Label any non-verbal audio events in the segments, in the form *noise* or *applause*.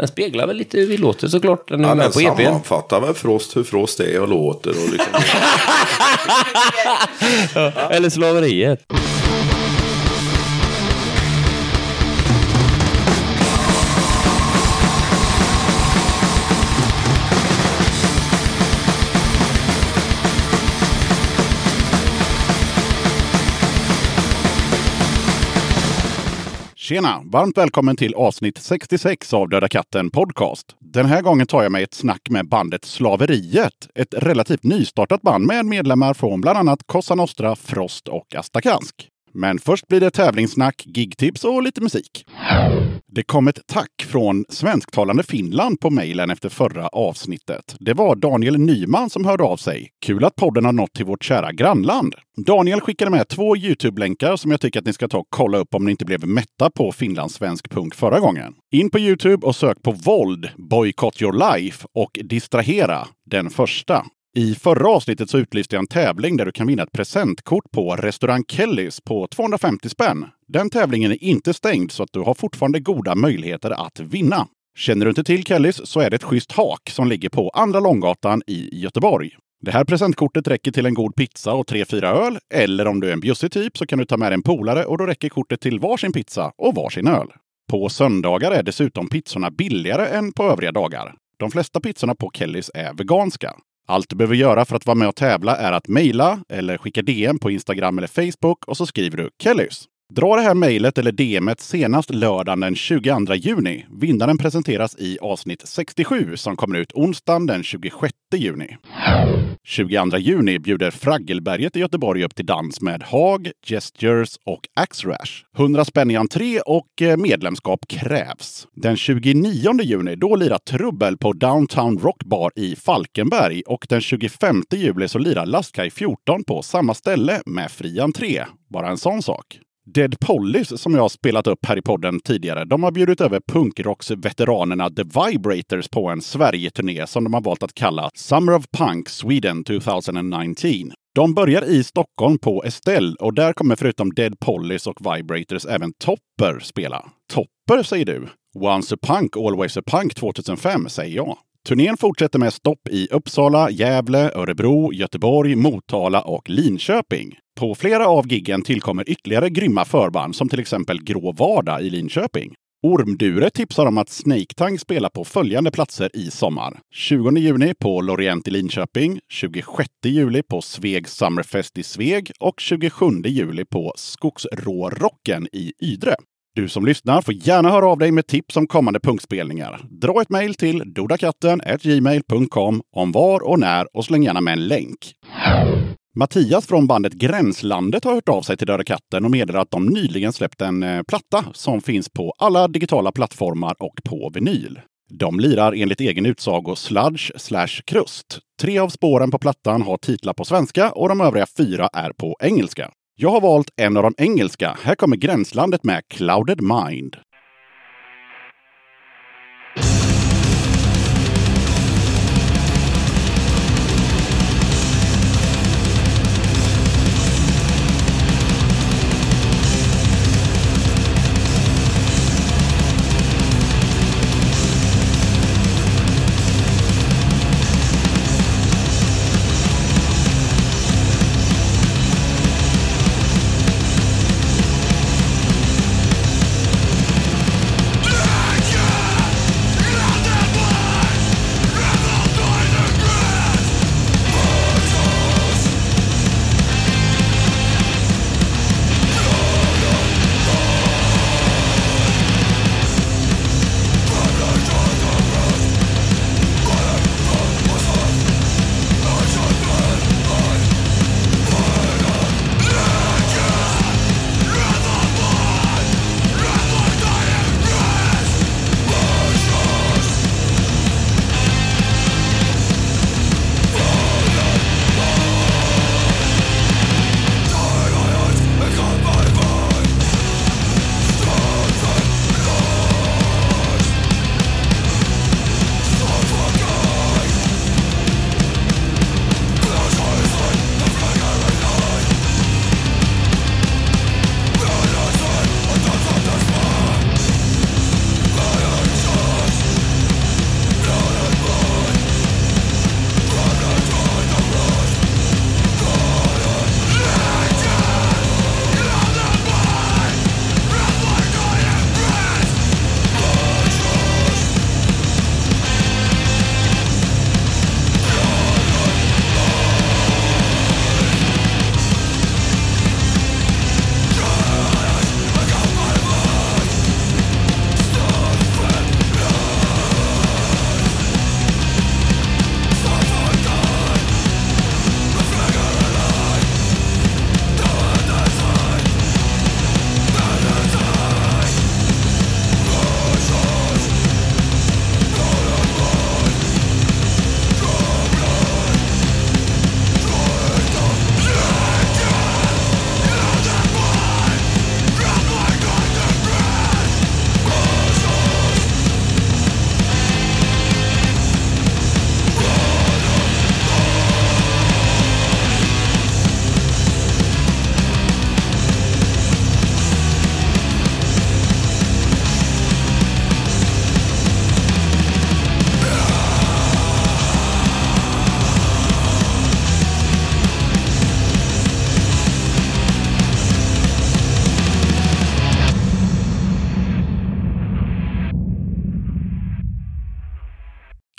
Den speglar väl lite hur vi låter såklart. Den är Ja, den på EPn. sammanfattar väl Frost hur Frost är och låter. Och liksom. *laughs* Eller slaveriet. Tjena! Varmt välkommen till avsnitt 66 av Döda katten Podcast. Den här gången tar jag mig ett snack med bandet Slaveriet. Ett relativt nystartat band med medlemmar från bland annat Cosa Nostra, Frost och Asta Kask. Men först blir det tävlingssnack, gigtips och lite musik. Det kom ett tack från svensktalande Finland på mejlen efter förra avsnittet. Det var Daniel Nyman som hörde av sig. Kul att podden har nått till vårt kära grannland. Daniel skickade med två Youtube-länkar som jag tycker att ni ska ta och kolla upp om ni inte blev mätta på finlandssvensk punk förra gången. In på Youtube och sök på Våld, Boycott Your Life och Distrahera, den första. I förra avsnittet så utlyste jag en tävling där du kan vinna ett presentkort på restaurang Kellys på 250 spänn. Den tävlingen är inte stängd så att du har fortfarande goda möjligheter att vinna. Känner du inte till Kellys så är det ett schysst hak som ligger på Andra Långgatan i Göteborg. Det här presentkortet räcker till en god pizza och tre fyra öl. Eller om du är en bjussig typ så kan du ta med en polare och då räcker kortet till varsin pizza och varsin öl. På söndagar är dessutom pizzorna billigare än på övriga dagar. De flesta pizzorna på Kellys är veganska. Allt du behöver göra för att vara med och tävla är att mejla eller skicka DM på Instagram eller Facebook och så skriver du Kellys. Dra det här mejlet eller DMet senast lördagen den 22 juni. Vinnaren presenteras i avsnitt 67 som kommer ut onsdagen den 26 juni. 22 juni bjuder Fraggelberget i Göteborg upp till dans med Haag, Gestures och Axrash. 100 spänn i entré och eh, medlemskap krävs. Den 29 juni då lirar Trubbel på Downtown Rock Bar i Falkenberg och den 25 juli så lirar Lastkaj 14 på samma ställe med fri entré. Bara en sån sak. Dead Pollies, som jag har spelat upp här i podden tidigare, de har bjudit över punkrocksveteranerna The Vibrators på en Sverige-turné som de har valt att kalla Summer of Punk Sweden 2019. De börjar i Stockholm på Estelle och där kommer förutom Dead Pollies och Vibrators även Topper spela. Topper säger du? Once a Punk, Always a Punk 2005 säger jag. Turnén fortsätter med stopp i Uppsala, Gävle, Örebro, Göteborg, Motala och Linköping. På flera av giggen tillkommer ytterligare grymma förband som till exempel Grå Vardag i Linköping. Ormdure tipsar om att Snake Tang spelar på följande platser i sommar. 20 juni på Lorient i Linköping, 26 juli på Sveg Summerfest i Sveg och 27 juli på Skogsrårocken i Ydre. Du som lyssnar får gärna höra av dig med tips om kommande punkspelningar. Dra ett mejl till dodakatten.gmail.com om var och när och släng gärna med en länk. Mattias från bandet Gränslandet har hört av sig till Döda katten och meddelar att de nyligen släppt en eh, platta som finns på alla digitala plattformar och på vinyl. De lirar enligt egen utsago sludge slash krust. Tre av spåren på plattan har titlar på svenska och de övriga fyra är på engelska. Jag har valt en av de engelska. Här kommer Gränslandet med Clouded Mind.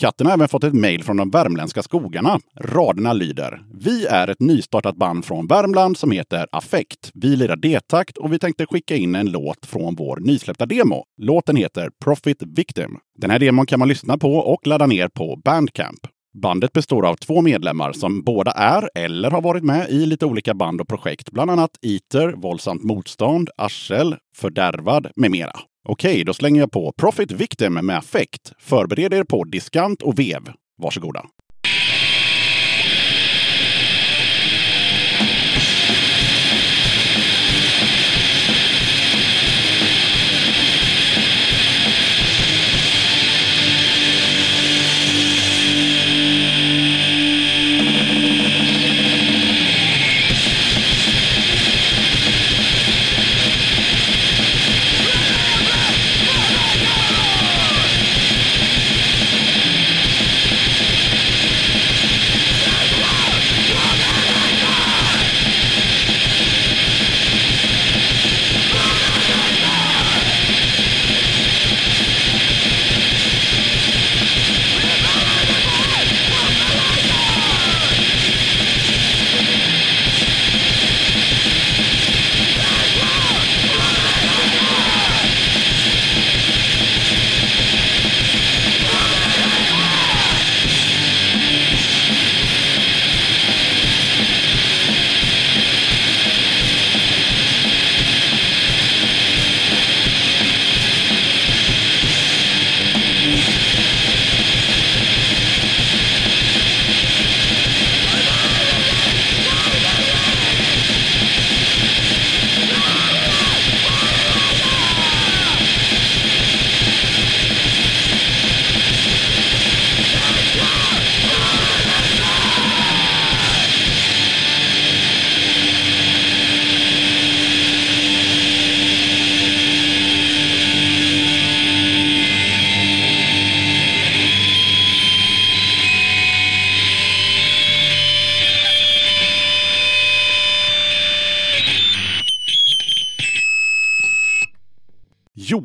Katten har även fått ett mejl från de värmländska skogarna. Raderna lyder. Vi är ett nystartat band från Värmland som heter Affekt. Vi lirar D-takt och vi tänkte skicka in en låt från vår nysläppta demo. Låten heter Profit Victim. Den här demon kan man lyssna på och ladda ner på Bandcamp. Bandet består av två medlemmar som båda är eller har varit med i lite olika band och projekt, bland annat Iter, Våldsamt Motstånd, Arsel, Fördärvad med mera. Okej, då slänger jag på Profit Victim med affekt. Förbered er på diskant och vev. Varsågoda.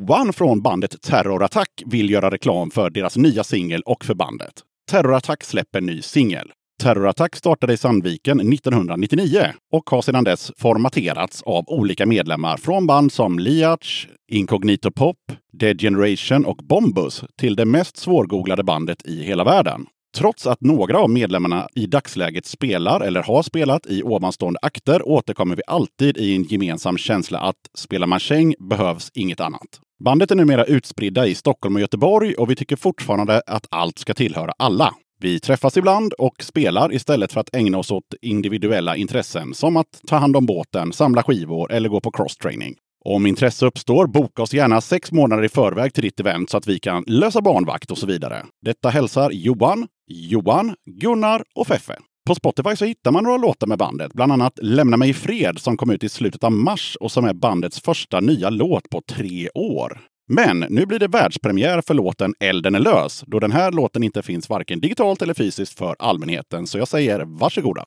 Johan från bandet Terrorattack vill göra reklam för deras nya singel och för bandet. Terrorattack släpper ny singel. Terrorattack startade i Sandviken 1999 och har sedan dess formaterats av olika medlemmar från band som Liach, Incognito Pop, Dead Generation och Bombus till det mest svårgooglade bandet i hela världen. Trots att några av medlemmarna i dagsläget spelar eller har spelat i ovanstående akter återkommer vi alltid i en gemensam känsla att spelar man Cheng behövs inget annat. Bandet är numera utspridda i Stockholm och Göteborg och vi tycker fortfarande att allt ska tillhöra alla. Vi träffas ibland och spelar istället för att ägna oss åt individuella intressen som att ta hand om båten, samla skivor eller gå på crosstraining. Om intresse uppstår, boka oss gärna sex månader i förväg till ditt event så att vi kan lösa barnvakt och så vidare. Detta hälsar Johan, Johan, Gunnar och Feffe. På Spotify så hittar man några låtar med bandet, bland annat Lämna mig i fred som kom ut i slutet av mars och som är bandets första nya låt på tre år. Men nu blir det världspremiär för låten Elden är lös, då den här låten inte finns varken digitalt eller fysiskt för allmänheten. Så jag säger varsågoda!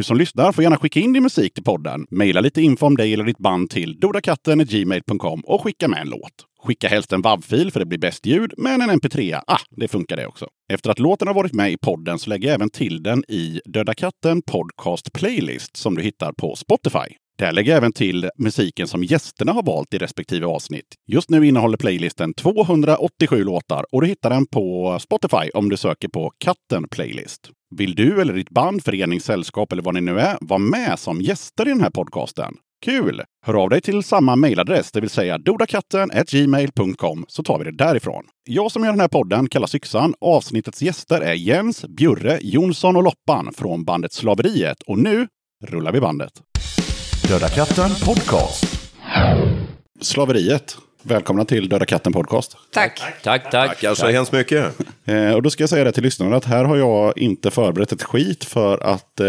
Du som lyssnar får gärna skicka in din musik till podden. Maila lite info om dig eller ditt band till dodakatten.gmail.com och skicka med en låt. Skicka helst en WAV-fil för det blir bäst ljud, men en mp3, ah, det funkar det också. Efter att låten har varit med i podden så lägger jag även till den i Döda katten Podcast Playlist som du hittar på Spotify. Där lägger jag även till musiken som gästerna har valt i respektive avsnitt. Just nu innehåller playlisten 287 låtar och du hittar den på Spotify om du söker på Katten Playlist. Vill du eller ditt band, förening, sällskap eller vad ni nu är vara med som gäster i den här podcasten? Kul! Hör av dig till samma mejladress, det vill säga dodakatten.gmail.com så tar vi det därifrån. Jag som gör den här podden kallas Yxan. Avsnittets gäster är Jens, Bjurre, Jonsson och Loppan från bandet Slaveriet. Och nu rullar vi bandet. Döda katten podcast. Slaveriet. Välkomna till Döda katten podcast. Tack. Tack, tack. Tackar så hemskt mycket. Eh, och då ska jag säga det till lyssnarna att här har jag inte förberett ett skit för att eh,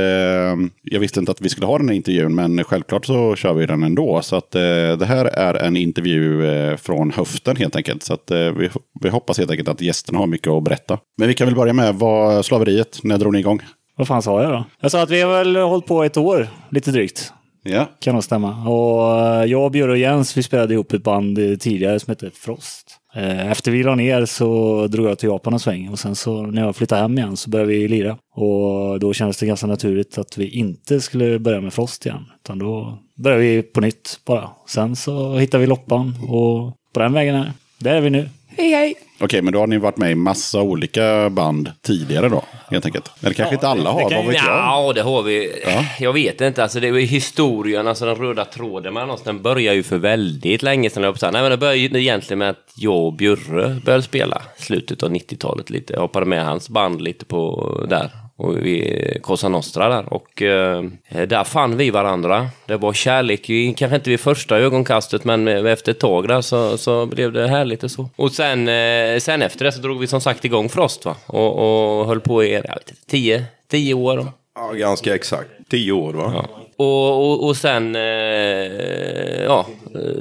jag visste inte att vi skulle ha den här intervjun. Men självklart så kör vi den ändå. Så att eh, det här är en intervju eh, från höften helt enkelt. Så att eh, vi, vi hoppas helt enkelt att gästerna har mycket att berätta. Men vi kan väl börja med vad slaveriet, när drog ni igång? Vad fan sa jag då? Jag sa att vi har väl hållit på ett år, lite drygt. Ja. Kan nog stämma. Och eh, jag, Björn och Jens, vi spelade ihop ett band tidigare som hette Frost. Eh, Efter vi la ner så drog jag till Japan en sväng och sen så när jag flyttade hem igen så började vi lira. Och då kändes det ganska naturligt att vi inte skulle börja med Frost igen. Utan då började vi på nytt bara. Sen så hittade vi Loppan och på den vägen är Där är vi nu. Hej hej. Okej, men då har ni varit med i massa olika band tidigare då, helt enkelt. Eller kanske inte alla har, vad vet jag? Ja, det har vi. Ja. Jag vet inte. Alltså, det är historien, alltså den röda tråden mellan oss, den börjar ju för väldigt länge sedan. Jag. Nej, men det började ju egentligen med att jag och Bjurre började spela slutet av 90-talet lite. Jag hoppade med hans band lite på där. Och vi Cosa Nostra där. Och eh, där fann vi varandra. Det var kärlek, i- kanske inte vid första ögonkastet, men efter ett tag där så, så blev det härligt och så. Och sen, eh, sen efter det så drog vi som sagt igång Frost va. Och, och höll på i, jag vet inte, tio, tio år. Ja, ganska exakt. Tio år va? Ja. Och, och, och sen, eh, ja,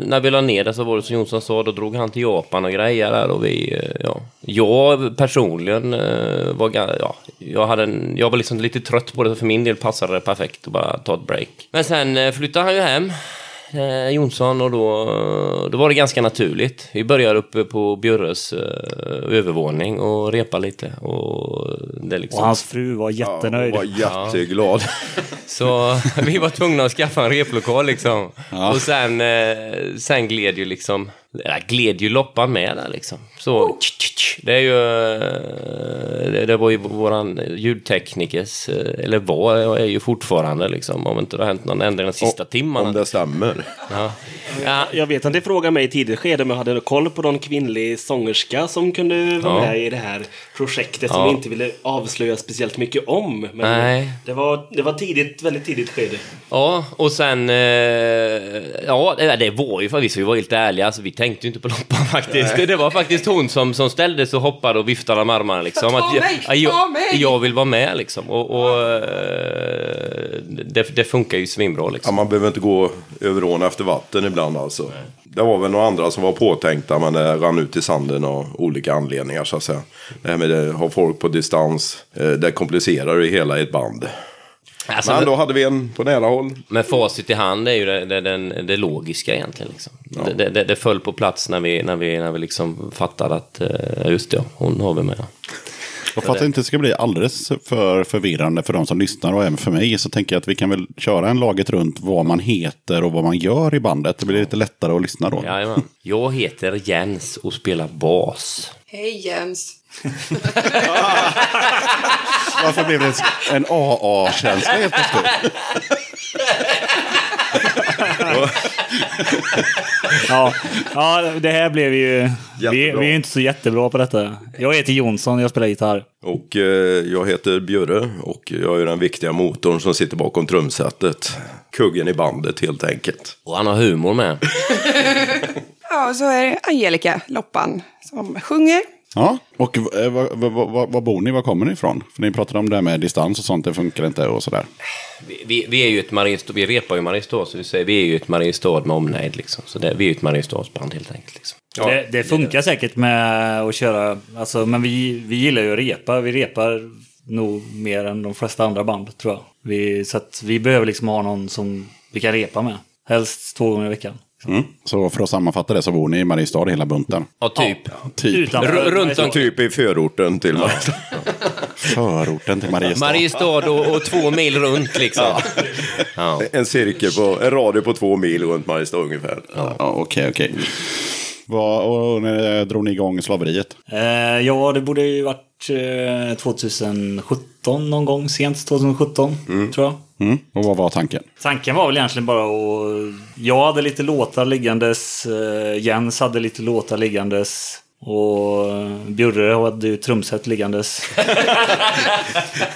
när vi la ner det så var det som Jonsson sa, då drog han till Japan och grejer där och vi, eh, ja. Jag personligen eh, var, ja, jag hade en, jag var liksom lite trött på det, så för min del passade det perfekt att bara ta ett break. Men sen eh, flyttade han ju hem. Eh, Jonsson och då, då var det ganska naturligt. Vi började uppe på Bjurres eh, övervåning och repa lite. Och det liksom... Och hans fru var Ja, jättenöjd. var jätteglad. Så vi var tvungna att skaffa en replokal liksom. Ja. Och sen, eh, sen gled ju liksom, eller gled ju loppan med där liksom. Så, tch. det är ju, eh, det, det var ju våran ljudteknikers, eh, eller var, är ju fortfarande liksom, om inte det har hänt någon ändring de sista timmarna. Om det stämmer. Ja. Ja, Jag vet att ni frågade mig i tidigt skede om jag hade koll på någon kvinnlig sångerska som kunde vara Ja. med i det här projektet som vi inte ville avslöja speciellt mycket om. Men Nej. Det var, det var tidigt, väldigt tidigt skede. Ja, och sen... Eh, ja, det, det var ju faktiskt, vi var helt ärliga, alltså, vi tänkte ju inte på loppan *laughs* faktiskt. Det, det var faktiskt hon som, som ställde sig och hoppade och viftade med armarna liksom. Att jag, mig, ja, jag, jag vill vara med liksom. Och, och eh, det, det funkar ju svinbra Ja, liksom. man behöver inte gå över ån efter vatten ibland alltså. Det var väl några andra som var påtänkta men det rann ut i sanden av olika anledningar så att säga. Det här med att ha folk på distans, eh, det komplicerar ju hela ett band. Alltså, Men då hade vi en på nära håll. med facit i hand är ju det, det, det, det logiska egentligen. Liksom. Det, det, det föll på plats när vi, när vi, när vi liksom fattade att eh, just det, hon har vi med. Och för att det inte ska bli alldeles för förvirrande för de som lyssnar och även för mig så tänker jag att vi kan väl köra en laget runt vad man heter och vad man gör i bandet. Det blir lite lättare att lyssna då. Jajamän. Jag heter Jens och spelar bas. Hej Jens. *laughs* Varför blev det en AA-känsla helt plötsligt? *laughs* Ja, ja, det här blev ju... Vi, vi är inte så jättebra på detta. Jag heter Jonsson, jag spelar gitarr. Och eh, jag heter Bjurre och jag är den viktiga motorn som sitter bakom trumsetet. Kuggen i bandet helt enkelt. Och han har humor med. *laughs* Ja, och så är det Angelica Loppan som sjunger. Ja, och eh, var, var, var, var bor ni? Var kommer ni ifrån? För ni pratade om det här med distans och sånt, det funkar inte och sådär. Vi, vi, vi är ju ett Mariestad, vi repar ju Mariestad, så vi säger vi är ju ett Mariestad med omnejd liksom. Så det, vi är ju ett Mariestadsband helt enkelt liksom. det, det funkar säkert med att köra, alltså, men vi, vi gillar ju att repa. Vi repar nog mer än de flesta andra band tror jag. Vi, så att vi behöver liksom ha någon som vi kan repa med. Helst två gånger i veckan. Mm. Så för att sammanfatta det så bor ni i Mariestad hela bunten. Ja, typ. Typ Utanför runt om- Typ i förorten till mig. förorten till Mariestad. Mariestad och, och två mil runt liksom. Ja. En cirkel på, en radio på två mil runt Mariestad ungefär. Ja, Okej, okej. Vad- Och när drog ni igång slaveriet? Eh, ja, det borde ju varit eh, 2017 någon gång. Sent 2017 tror jag. Mm. Och vad var tanken? Tanken var väl egentligen bara att... Jag hade lite låtar liggandes. eh, Jens hade lite låtar liggandes. Och Bjurre hade ju trumset liggandes. *laughs*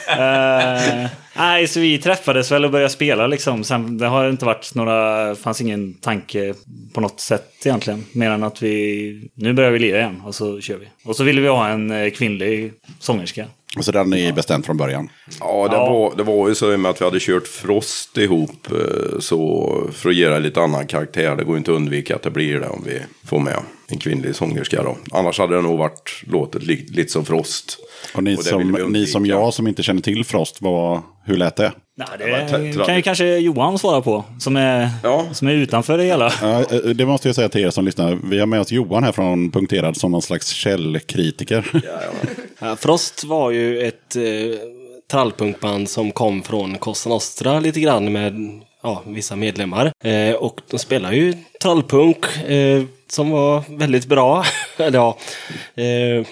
eh, nej, så vi träffades väl och började spela liksom. Sen det har inte varit några... fanns ingen tanke på något sätt egentligen. Mer än att vi... Nu börjar vi lira igen och så kör vi. Och så ville vi ha en eh, kvinnlig sångerska. Så den är bestämt från början. Ja, det, Ja. Var, det var ju så i och med att vi hade kört Frost ihop. eh, Så för att ge det lite annan karaktär. Det går inte att undvika att det blir det om vi får med en kvinnlig sångerska då. Annars hade det nog varit låtet li, lite som Frost. Och ni, Och som, ni som jag som inte känner till Frost, vad, hur lät det? Nej, det kan ju kanske Johan svara på. Som är, Ja. som är utanför det hela. Ja, eh, det måste jag säga till er som lyssnar. Vi har med oss Johan här från Punkterad som någon slags källkritiker. Ja, Frost var ju ett eh, trallpunkband som kom från Cosa Nostra lite grann med ja, vissa medlemmar. Eh, och de spelar ju trallpunk eh, som var väldigt bra. *laughs* Eller ja. Eh,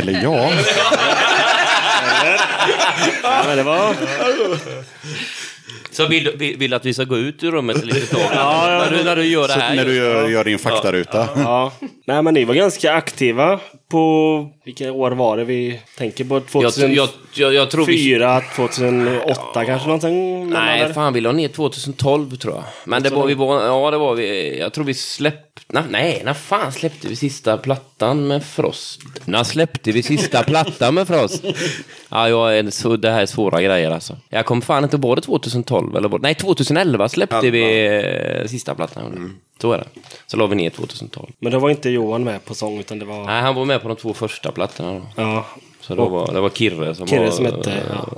Eller ja. *laughs* ja, men det var... Så vill, vill, vill att vi ska gå ut ur rummet ett litet tag? *laughs* när, du, när du gör det Så här? när du gör, gör din faktaruta. Ja. Nej, men ni var ganska aktiva på... Vilka år var det vi tänker på? jag, 2004, jag, jag, jag tror vi... 2008 kanske någonting? Nej, Eller? fan vi la ner 2012 tror jag. Men det var vi var, ja det var vi, jag tror vi släppte, nej, nej, när fan släppte vi sista plattan med Frost? När släppte vi sista plattan med Frost? *laughs* Ja, jag är, så, det här är svåra grejer alltså. Jag kom fan inte på det 2012 eller var det- nej 2011 släppte vi eh, sista plattan. Så är det. Så la vi ner 2012. Men då var inte Johan med på sång, utan det var... Nej, han var med på de två första plattorna då. Ja, Så då var, det var Kirre som Kirre var, som hette... Ja.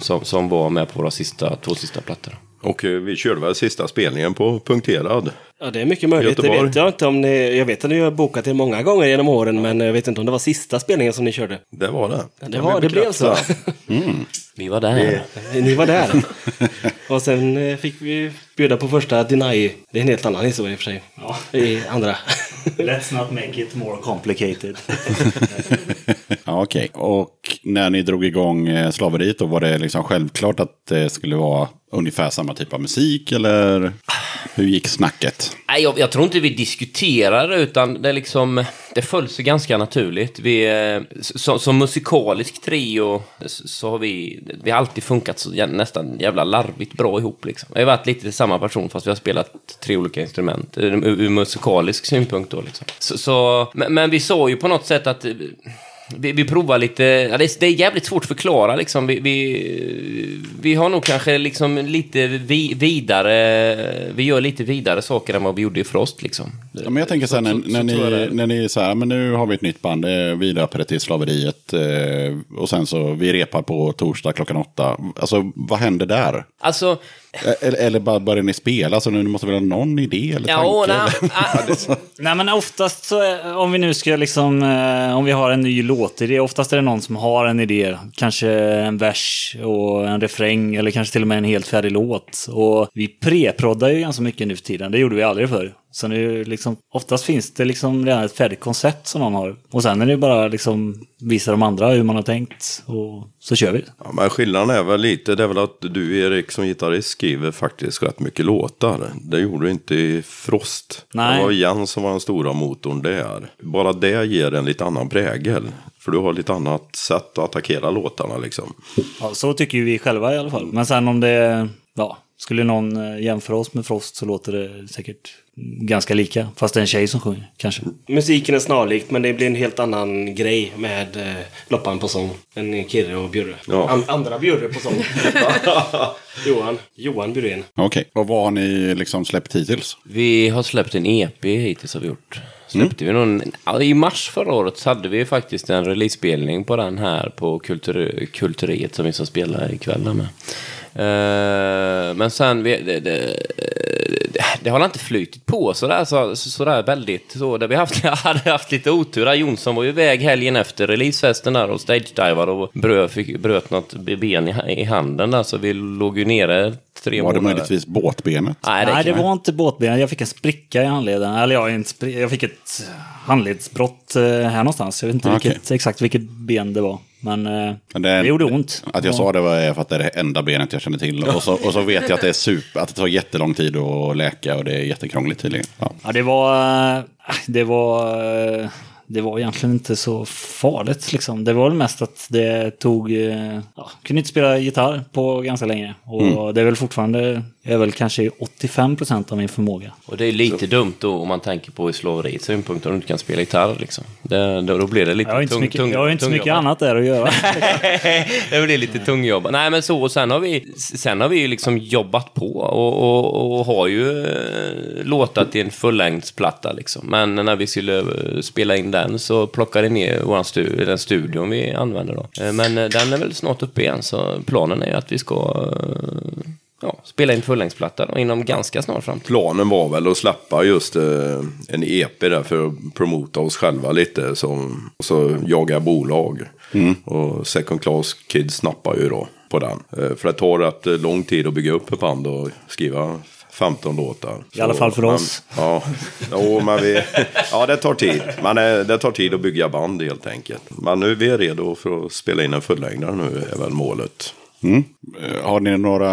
som, som var med på våra sista, två sista plattor. Och eh, vi körde väl sista spelningen på Punkterad. Ja, det är mycket möjligt. Det vet jag inte om ni... Jag vet att ni har bokat det många gånger genom åren, men jag vet inte om det var sista spelningen som ni körde. Det var det. Det, Kan var, det blev så. bekräfta. Vi var där. ni var där. Och sen eh, fick vi bjuda på första Deny. Det är en helt annan historia i och för sig. I andra. Let's not make it more complicated. *laughs* Ja, Okej, och när ni drog igång eh, slaveriet då var det liksom självklart att det skulle vara ungefär samma typ av musik eller hur gick snacket? Nej, jag, jag tror inte vi diskuterade det, utan det, liksom, det föll sig ganska naturligt. Vi, eh, som, som musikalisk trio så har vi, vi har alltid funkat så jä- nästan jävla larvigt bra ihop. Liksom. Vi har varit lite samma person fast vi har spelat tre olika instrument eh, ur, ur, musikalisk synpunkt. Då, liksom. så, så, men, men vi såg ju på något sätt att vi, vi provar lite, ja, det, är, det är jävligt svårt att förklara liksom. Vi, vi, vi har nog kanske liksom lite vi, vidare, vi gör lite vidare saker än vad vi gjorde i Frost liksom. Ja, men jag tänker så här, när, så- när, ni, är. när ni är så här, men nu har vi ett nytt band, eh, vi döper det till slaveriet eh, och sen så vi repar på torsdag klockan åtta. Alltså vad händer där? Alltså, Eller, eller bara börjar ni spela? Så nu måste väl ha någon idé eller ja, tanke? nej, eller? ah, *laughs* Nej men oftast så, är, om vi nu ska liksom, eh, om vi har en ny låtidé, oftast är det någon som har en idé. Kanske en vers och en refräng eller kanske till och med en helt färdig låt. Och vi preproddar ju ganska mycket nu för tiden, det gjorde vi aldrig förr. Så nu liksom, oftast finns det liksom redan ett färdigt koncept som någon har. Och sen är det bara liksom visa de andra hur man har tänkt och så kör vi. Ja, men skillnaden är väl lite, det är väl att du Erik som gitarrist skriver faktiskt rätt mycket låtar. Det gjorde du inte i Frost. Nej. Det var Jens som var den stora motorn där. Bara det ger en lite annan prägel. För du har lite annat sätt att attackera låtarna liksom. Ja, så tycker ju vi själva i alla fall. Men sen om det, ja, skulle någon eh, jämföra oss med Frost så låter det säkert ganska lika. Fast det är en tjej som sjunger, kanske. Musiken är snarlikt, men det blir en helt annan grej med eh, Loppan på sång än Kirre och Bjurre. Ja. An- andra Bjurre på sång. *laughs* Johan. Johan Bjurén. Okej, och vad har ni liksom släppt hittills? vi har släppt en EP hittills har vi gjort. släppte vi någon, ja, I mars förra året så hade vi faktiskt en releasespelning på den här på kultur, Kulturiet som vi ska spela ikväll med. Eh, men sen, vi, det, det, det, har inte flytit på sådär, så, sådär väldigt. Så, där vi haft, *laughs* hade haft lite otur. Där Jonsson var ju iväg helgen efter releasefesten där och stagedivade och bröt, fick, bröt något ben i, i handen där. Så vi låg ju nere tre Var det månader. möjligtvis båtbenet? Nej, det, Nej, det var inte båtben. Jag fick en spricka i handleden. Eller ja, en spri- jag fick ett handledsbrott eh, här någonstans. Jag vet inte Ah, okej. vilket, exakt vilket ben det var. Men, eh, Men det, det gjorde ont. Att jag sa det var för att det är det enda benet jag känner till. Och så, och så vet jag att det är super, att det tar jättelång tid att läka och det är jättekrångligt tydligen. Ja. Ja, det var... eh, Det var... Det var egentligen inte så farligt liksom. Det var väl mest att det tog... eh, Ja, kunde inte spela gitarr på ganska länge. Och Mm. det är väl fortfarande... är väl kanske 85 procent av min förmåga. Och det är lite dumt då om man tänker på i slaveriets synpunkt om du inte kan spela gitarr liksom. Det, då, då blir det lite Jag har inte så tung- mycket, tung- jag har inte så mycket annat där att göra. *laughs* det blir lite tungjobb. Nej men så, och sen har vi, sen har vi ju liksom jobbat på och, och, och har ju eh, låtat i en fullängdsplatta liksom. Men när vi skulle spela in den så plockade ner våran stu, den studion vi använder då. Eh, Men eh, den är väl snart uppe igen så planen är ju att vi ska eh, ja, spela in fullängdsplatta då, inom ganska snart framtid. Planen var väl att släppa just eh, en EP där för att promota oss själva lite. Så, och så jaga bolag. Och Second Class Kids snappar ju då på den. Eh, för det tar rätt lång tid att bygga upp ett band och skriva 15 låtar. I alla fall för men, oss. Ja, jo, men vi, ja, det tar tid. Men eh, det tar tid att bygga band helt enkelt. Men nu är vi redo för att spela in en fullängdare nu är väl målet. Eh, Har ni några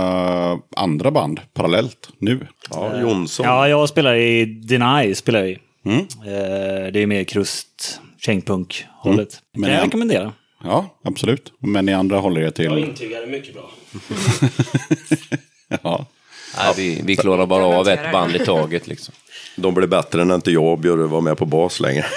andra band parallellt nu? Ja, Jonsson. Ja, jag spelar i Deny. Spelar jag i. Mm. Eh, det är mer krust, kängpunk-hållet. Men kan jag jag- rekommendera. Ja, absolut. Men ni andra håller er Jag till... intygar det mycket bra. *laughs* *laughs* Ja. Nej, vi, vi klarar bara av ett band i taget liksom. De blir bättre när inte jag och Bjurre var med på bas längre. *laughs*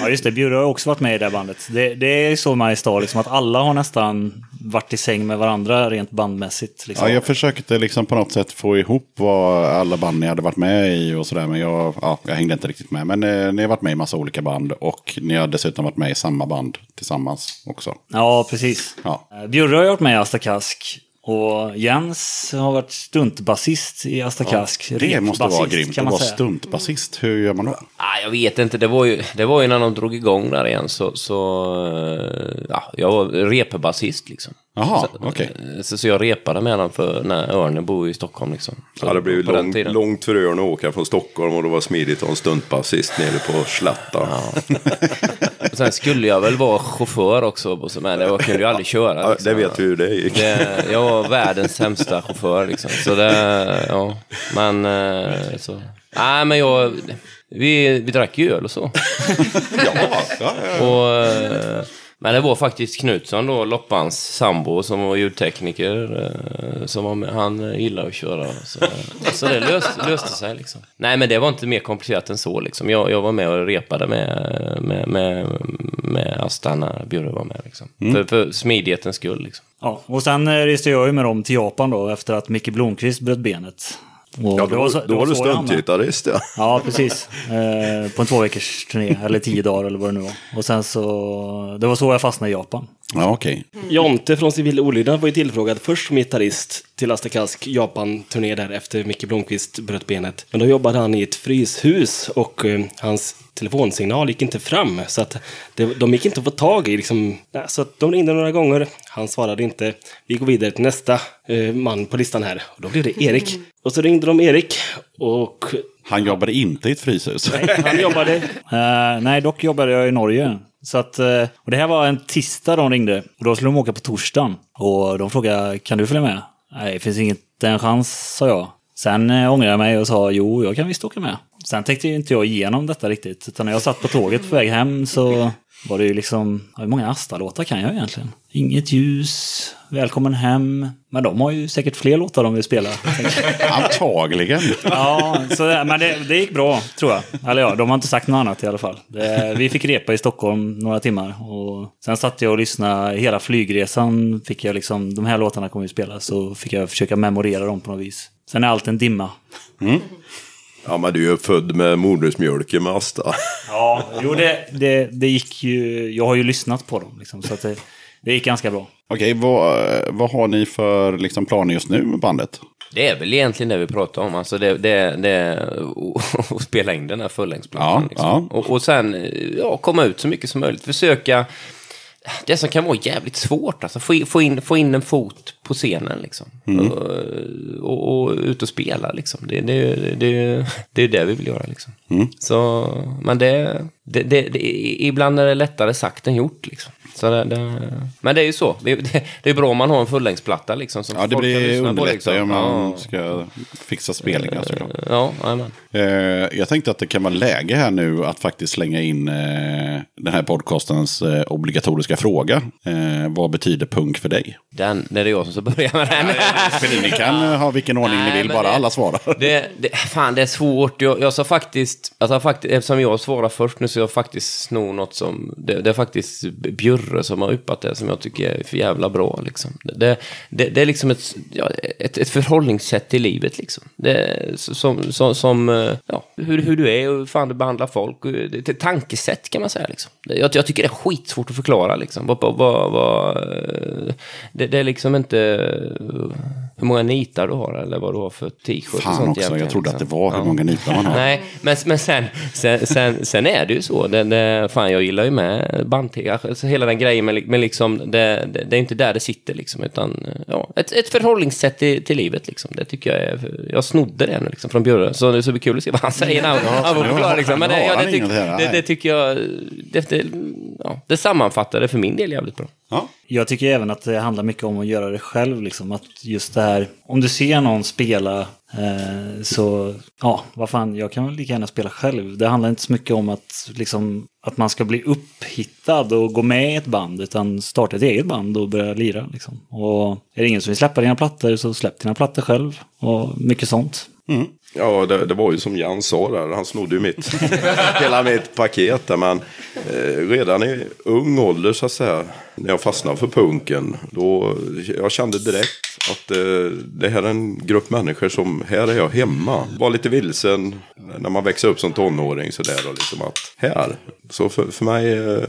Ja, just det. Bjurre har också varit med i det här bandet. Det, det är så Mariestad, liksom att alla har nästan varit i säng med varandra rent bandmässigt. Liksom. Ja, jag försökte liksom på något sätt få ihop vad alla band ni hade varit med i och sådär. Men jag, ja, jag hängde inte riktigt med. Men eh, ni har varit med i massa olika band. Och ni har dessutom varit med i samma band tillsammans också. Ja, precis. Ja. Eh, Bjurre har varit med i Asta Kask. Och Jens har varit stuntbasist i Asta Kask. Det måste vara grymt att vara stuntbasist. Hur gör man då? Ah, jag vet inte, det var, ju, det var ju när de drog igång där igen så, så eh, ja, jag var repbasist liksom. Jaha, okej. eh, så, så jag repade med dem för när Örne bor i Stockholm liksom. Så Ja, det blev lång, långt för Örn att åka från Stockholm och det var smidigt att ha en stuntbasist nere på Slätta. Och *laughs* sen skulle jag väl vara chaufför också, men jag kunde ju aldrig köra. Ja, liksom. det vet vi hur det gick. Det, jag var världens sämsta chaufför liksom. Så det, ja. Men, eh, så. Nej, men jag, vi, vi drack ju öl och så. *laughs* Ja, ja, ja. Och, eh, men det var faktiskt Knutsson då, Loppans sambo, som var ljudtekniker. eh, Som var med. Han gillar att köra. Så, så det löste, löste sig liksom. Nej, men det var inte mer komplicerat än så liksom. Jag, jag var med och repade med, med, med, med Asta när Bjurre var med liksom. För, för smidighetens skull liksom. Ja, och sen eh, reste jag ju med dem till Japan då efter att Micke Blomqvist bröt benet. Och Ja, då, så- då var du stuntgitarrist ja. Ja, precis. Eh, på en två veckors turné, eller tio dagar eller vad det nu var. Och sen så, det var så jag fastnade i Japan. Ja okej. Jonte från Civil Olydnad var ju tillfrågad först som gitarrist till Asta Kask Japan-turné där efter Micke Blomqvist bröt benet. Men då jobbade han i ett fryshus och eh, hans telefonsignal gick inte fram. Så att det, de gick inte att få tag i. Liksom, Nej, så att de ringde några gånger. Han svarade inte. Vi går vidare till nästa eh, man på listan här. Och då blev det Erik. Och så ringde de Erik och Han jobbade inte i ett fryshus. han jobbade Eh, nej, dock jobbade jag i Norge. Så att, eh, och det här var en tisdag de ringde. Och då skulle de åka på torsdagen. Och de frågade, kan du följa med? Nej, det finns inte en chans, sa jag. Sen eh, ångrade jag mig och sa, jo, jag kan visst åka med. Sen tänkte ju inte jag igenom detta riktigt. Utan när jag satt på tåget på väg hem så var det ju liksom, hur många Asta-låtar kan jag egentligen? Inget ljus, Välkommen hem. Men de har ju säkert fler låtar de vill spela. *laughs* Antagligen. Ja, så det, men det, det gick bra, tror jag. Eller ja, de har inte sagt något annat i alla fall. Det, vi fick repa i Stockholm några timmar. Och sen satt jag och lyssnade hela flygresan. Fick jag liksom, de här låtarna kommer vi spela. Så fick jag försöka memorera dem på något vis. Sen är allt en dimma. Ja, men du är ju född med modersmjölken med Asta. Ja, jo det, det, det gick ju... Jag har ju lyssnat på dem liksom, så att det, det gick ganska bra. Okej, vad, vad har ni för liksom, planer just nu med bandet? Det är väl egentligen det vi pratar om. Alltså det, det, det att spela in den här fullängdsplattan. Ja, liksom. ja. Och, och sen ja, komma ut så mycket som möjligt. Försöka... Det som kan vara jävligt svårt, alltså få in, få in, få in en fot på scenen liksom. Mm. Och, och, och ut och spela liksom. Det, det, det, det är det vi vill göra liksom. Mm. Så, men det, det, det, ibland är det lättare sagt än gjort liksom. Så det, det, men det är ju så. *laughs* Det, det, är bra om man har en fullängdsplatta liksom. Som Ja, det blir underlättar liksom. ju om man Ja. ska fixa spelningar såklart. Ja, jajamän. Eh, jag tänkte att det kan vara läge här nu att faktiskt slänga in eh, den här podcastens eh, obligatoriska fråga. Eh, vad betyder punk för dig? Den, det är jag som ska börja med den. Ni kan eh, ha vilken ordning Nej, ni vill, bara det- alla svarar. Det, det, fan, det är svårt. Jag, jag sa faktiskt, sa faktiskt, eftersom jag svarar först nu så jag faktiskt snor något som, det, det är faktiskt Bjurre som har yppat det som jag tycker är för jävla bra. Liksom. Det, det, är liksom ett, ja, ett, ett förhållningssätt till livet liksom. Som, som, som eh, ja, hur, hur du är och hur fan du behandlar folk. Det ett tankesätt kan man säga liksom. Jag, jag tycker det är skitsvårt att förklara liksom. Vad, vad, vad, eh, det, det är liksom inte hur många nitar du har eller vad du har för t-shirt och Fan sånt också, jag trodde att det var hur Ja. många nitar man har. Nej, men, men sen, sen, sen, sen är det ju så. Det, det, fan, jag gillar ju med bandtega. Alltså, hela den grejen, men, men liksom, det, det, det är inte där det sitter. Liksom, utan, ja, ett, ett förhållningssätt till, till livet. Liksom. Det tycker jag är... Jag snodde det nu liksom, från Bjurre. Så det ska bli kul att se vad han säger när han, han får förklara. Liksom. Men det, ja, tyck, det tycker jag... Det, det, ja, det sammanfattar det för min del jävligt bra. Ja. Jag tycker även att det handlar mycket om att göra det själv. Liksom. Att just det här, om du ser någon spela eh, så, ja, vad fan, jag kan väl lika gärna spela själv. Det handlar inte så mycket om att, liksom, att man ska bli upphittad och gå med i ett band, utan starta ett eget band och börja lira. Liksom. Och är det ingen som vill släppa dina plattor så släpp dina plattor själv. Och mycket sånt. Ja, det, det var ju som Jan sa där. Han snodde ju mitt, *laughs* hela mitt paket där. Men eh, redan i ung ålder så att säga. När jag fastnade för punken. Då, jag kände direkt att eh, det här är en grupp människor som, här är jag hemma. Var lite vilsen när man växer upp som tonåring sådär. Och liksom att här. Så för, för mig, eh,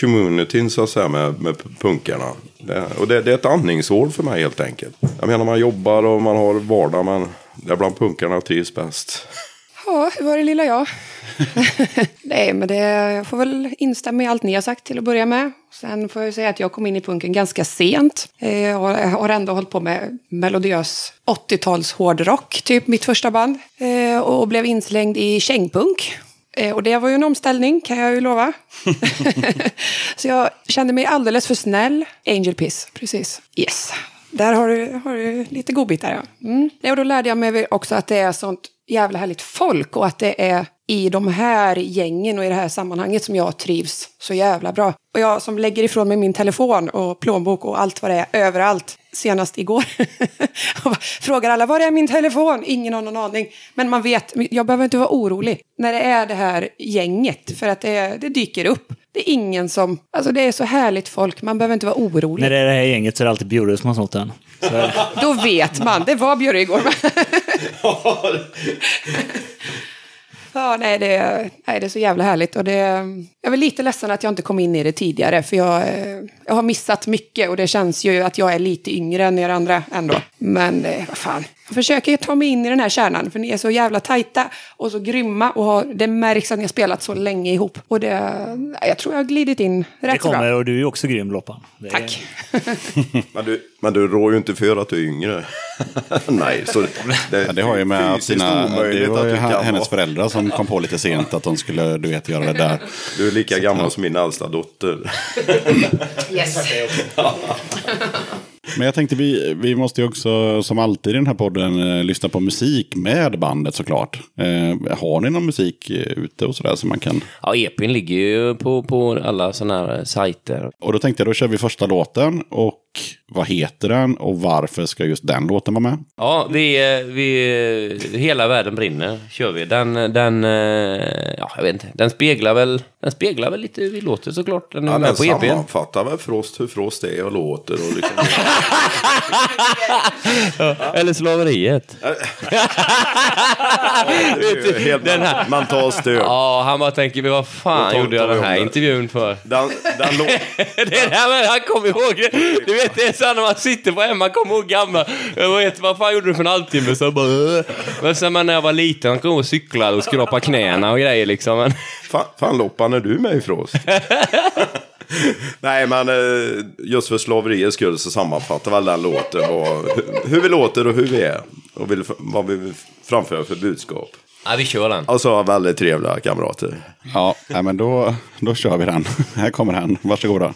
communityn så att säga med, med punkarna. Det, och det, det är ett andningshål för mig helt enkelt. Jag menar man jobbar och man har vardag men det är bland punkarna trivs bäst. Ja, hur var det lilla jag? *laughs* Nej, men det, jag får väl instämma i allt ni har sagt till att börja med. Sen får jag säga att jag kom in i punken ganska sent. Eh, jag har ändå hållit på med melodiös 80-tals hårdrock, typ mitt första band. Eh, och blev inslängd i kängpunk. Eh, och det var ju en omställning, kan jag ju lova. *laughs* Så jag kände mig alldeles för snäll. Angel Piss, precis. Yes. Där har du, har du lite godbitar, ja. Mm. Ja, Och då lärde jag mig också att det är sånt jävla härligt folk och att det är i de här gängen och i det här sammanhanget som jag trivs så jävla bra. Och jag som lägger ifrån mig min telefon och plånbok och allt vad det är överallt. Senast igår. *laughs* Frågar alla var är min telefon? Ingen har någon aning. Men man vet, jag behöver inte vara orolig när det är det här gänget. För att det, det dyker upp. Det är ingen som, alltså det är så härligt folk, man behöver inte vara orolig. När det är det här gänget så är det alltid Bjurre som har snott den. Så, Då vet man, det var Björre igår. *laughs* Ja, nej det, är- nej, det är så jävla härligt. Och det, jag är väl lite ledsen att jag inte kom in i det tidigare. För jag, eh, jag har missat mycket och det känns ju att jag är lite yngre än er andra ändå. Men eh, vad fan. Jag försöker ta mig in i den här kärnan. För ni är så jävla tajta och så grymma. Och har, det märks att ni har spelat så länge ihop. Och det, jag tror jag har glidit in det rätt så bra. kommer och du är också grym Loppan. Det är- Tack. *laughs* Men du, men du rår ju inte för att du är yngre. *laughs* Nej, så det, Ja, det har ju med att sina, det var ju hennes föräldrar som kom på lite sent att de skulle, du vet, göra det där. Du är lika gammal som min äldsta dotter. *laughs* Yes. Men jag tänkte vi, vi måste ju också som alltid i den här podden eh, lyssna på musik med bandet såklart. Eh, har ni någon musik eh, ute och sådär som man kan? Ja, EPn ligger ju på, på alla sådana här sajter. Och då tänkte jag då kör vi första låten och vad heter den och varför ska just den låten vara med? Ja, vi, eh, vi, Hela världen brinner kör vi. Den, den, eh, ja, jag vet inte, den speglar väl den speglar väl lite hur vi låter såklart. Den är Ja, med den på E EPn. sammanfattar väl Frost hur Frost är och låter. Och liksom. Eller slaveriet. Vet du, helt den här- mentalt stöd. Ja, han bara tänker, vad fan gjorde jag den här intervjun för? Den, den lå- *laughs* det är det här med, han kommer ihåg det. Du vet, det är så här när man sitter på hemma, kommer ihåg gamla. Jag vet, vad fan gjorde du för en halvtimme? Men sen när jag var liten, han kom och cyklade och skrapa knäna och grejer liksom. Fan, fan Loppan, är du med i Frost? *laughs* Nej, men eh, just för slaveriets skull så sammanfattar väl den låten vad, hur- hur vi låter och hur vi är. Och vill, vad vi vill framföra för budskap. ja, vi kör den. Alltså väldigt trevliga kamrater. Ja, men då, då kör vi den. Här kommer den. Varsågoda.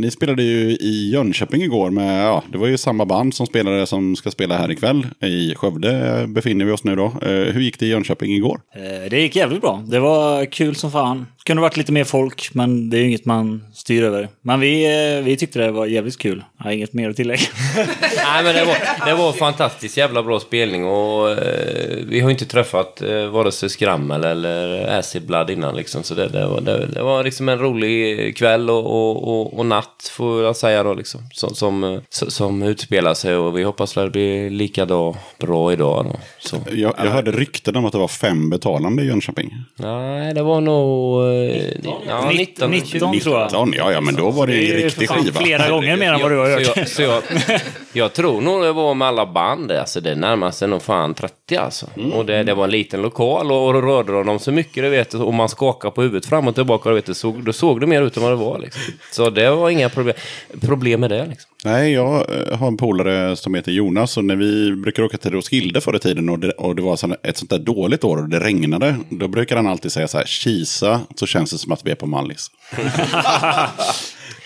Ni spelade ju i Jönköping igår med, ja, det var ju samma band som spelade som ska spela här ikväll. I Skövde befinner vi oss nu då. Eh, hur gick det i Jönköping igår? Eh, det gick jävligt bra. Det var kul som fan. Kunde varit lite mer folk, men det är ju inget man styr över. Men vi, eh, vi tyckte det var jävligt kul. Jag har inget mer att tillägga. *laughs* Nej, men det var, det var fantastiskt jävla bra spelning och eh, vi har ju inte träffat eh, vare sig Skrammel eller Acid Blood innan liksom. Så det, det, var, det, det var liksom en rolig kväll och, och, och, och natt får jag säga då liksom. Som, som, eh, som, som utspelar sig och vi hoppas att det blir lika då, bra idag då. Så. Jag, jag hörde rykten om att det var fem betalande i Jönköping. Nej, det var nog... eh, Ja, 19, 19 tror jag. 19, ja, ja, men då var det ju riktig skiva. flera gånger mer än vad du har hört. Så jag, så jag, *laughs* jag tror nog det var med alla band, alltså det närmar sig nog fan 30 alltså. Och det, det var en liten lokal och, och rörde de dem så mycket, du vet, och man skakade på huvudet fram och tillbaka, du vet, det såg, då såg det mer ut än vad det var liksom. Så det var inga problem, problem med det liksom. Nej, jag eh, har en polare som heter Jonas och när vi brukar åka till Roskilde förr i tiden och det, och det var ett sånt där dåligt år och det regnade, då brukar han alltid säga så här, Kisa, så känns det som att vi är på Mallis. *laughs*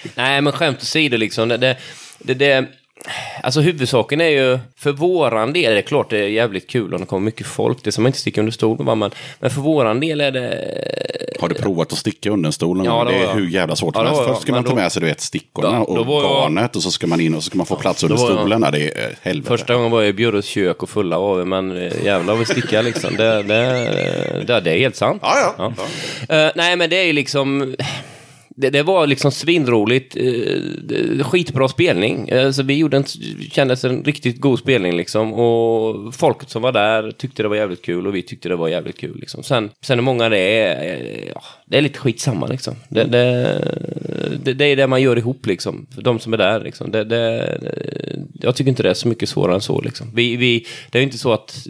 *laughs* Nej, men skämt åsido liksom. Det, det, det, alltså huvudsaken är ju, för våran del, det är klart det är jävligt kul om det kommer mycket folk, det som man inte sticker under stol med, men, men för våran del är det Har du provat att sticka under en stol? någon Ja, det det är jag. hur jävla svårt Ja, som det helst. jag. Först ska man ta då- med sig du vet, stickorna Ja, då och jag- garnet och så ska man in och så ska man få plats under då jag- stolen. Ja, det är eh, helvete. Första gången var jag i Bjurres kök och fulla var vi, men eh, jävlar vad vi stickar liksom. Det, det, det, det är helt sant. Ja, ja. Eh, nej, men det är ju liksom... Det, det var liksom svinroligt. Eh, skitbra spelning. Alltså så vi gjorde en, kändes en riktigt god spelning liksom. Och folket som var där tyckte det var jävligt kul och vi tyckte det var jävligt kul. Liksom. Sen, sen hur många det är, eh, ja, det är lite skitsamma liksom. Det, det, det, det är det man gör ihop liksom. För de som är där liksom. Det, det, jag tycker inte det är så mycket svårare än så liksom. Vi, vi, det är ju inte så att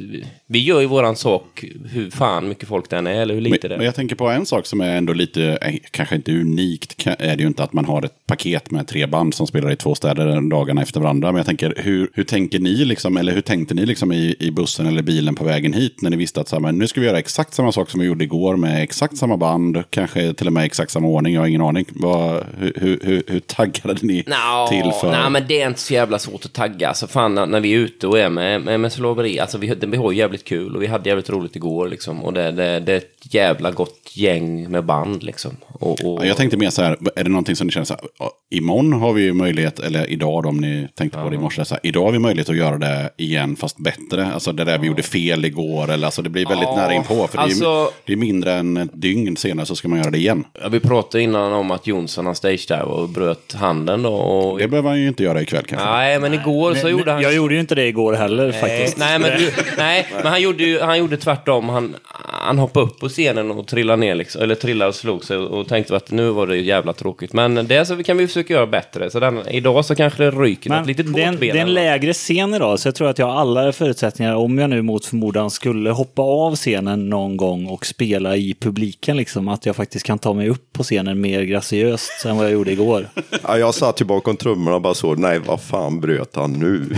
vi gör ju våran sak hur fan mycket folk den är eller hur lite det Men, är. men jag tänker på en sak som är ändå lite, eh, kanske inte unikt, är det ju inte att man har ett paket med tre band som spelar i två städer dagarna efter varandra. Men jag tänker, hur, hur tänker ni liksom, eller hur tänkte ni liksom i, i bussen eller bilen på vägen hit när ni visste att så här, men nu ska vi göra exakt samma sak som vi gjorde igår med exakt samma band, kanske till och med exakt samma ordning, jag har ingen aning. Vad, hur, hur, hur, taggade ni Nå, till för... Nej, men det är inte så jävla svårt att tagga. Alltså, fan, när, vi är ute och är med, med, med slaveri, alltså vi, vi har jävligt kul och vi hade jävligt roligt igår liksom. Och det, det, det är ett jävla gott gäng med band liksom. Och, och, Ja, Jag tänkte mer så här, är det någonting som ni känner så här, imorgon har vi ju möjlighet, eller idag då, om ni tänkte på det i morse, så här, idag har vi möjlighet att göra det igen fast bättre. Alltså det där vi gjorde fel igår, eller alltså det blir väldigt Ja, nära inpå. För det, är, alltså- det är mindre än ett dygn senare så ska man göra det igen. Ja, vi pratade innan om att Jonsson har stage där och bröt handen då. Och... Det behöver han ju inte göra ikväll kanske. Nej, men igår så gjorde han... Jag gjorde ju inte det igår heller Nej, faktiskt. nej, men, du, *laughs* nej, men han gjorde ju han gjorde tvärtom. Han, han hoppade upp på scenen och trillade ner, liksom, eller trillade och slog sig och tänkte att nu var det jävla tråkigt. Men det så kan vi försöka göra bättre. Så den, idag så kanske det ryker något Men litet det, är en, det är en något. lägre scen idag, så jag tror att jag har alla förutsättningar om jag nu mot förmodan skulle hoppa av scenen någon gång och spela i publiken, liksom, att jag faktiskt kan ta mig upp på scenen mer graciöst än vad jag gjorde igår. Ja, jag satt ju bakom trummorna och bara så, nej vad fan bröt han nu?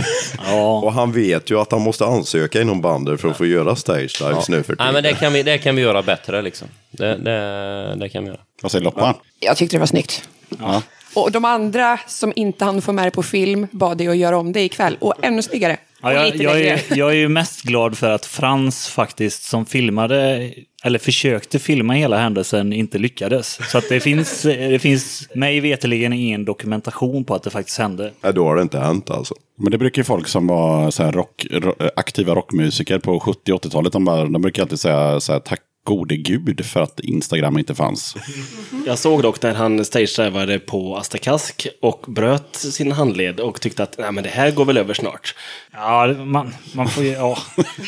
Ja. och han vet ju att han måste ansöka inom bandet för att få göra stage dives nu för Nej, men det kan, vi, det kan vi göra bättre liksom. Det, det, det kan vi göra. Vad säger Loppan? Jag tyckte det var snyggt. Ja. Och de andra som inte hann få med det på film bad dig att göra om det ikväll. Och ännu snyggare. Ja, jag, jag, är, jag är ju mest glad för att Frans faktiskt, som filmade, eller försökte filma hela händelsen, inte lyckades. Så att det finns, det finns mig veterligen ingen dokumentation på att det faktiskt hände. Nej, då har det inte hänt alltså. Men det brukar ju folk som var så här rock, ro, aktiva rockmusiker på 70 80-talet, de, de brukar alltid säga så här, tack gode gud för att Instagram inte fanns. Jag såg dock när han stagedrivade på Astakask och bröt sin handled och tyckte att Nej, men det här går väl över snart. Ja, man, man får ju, ja,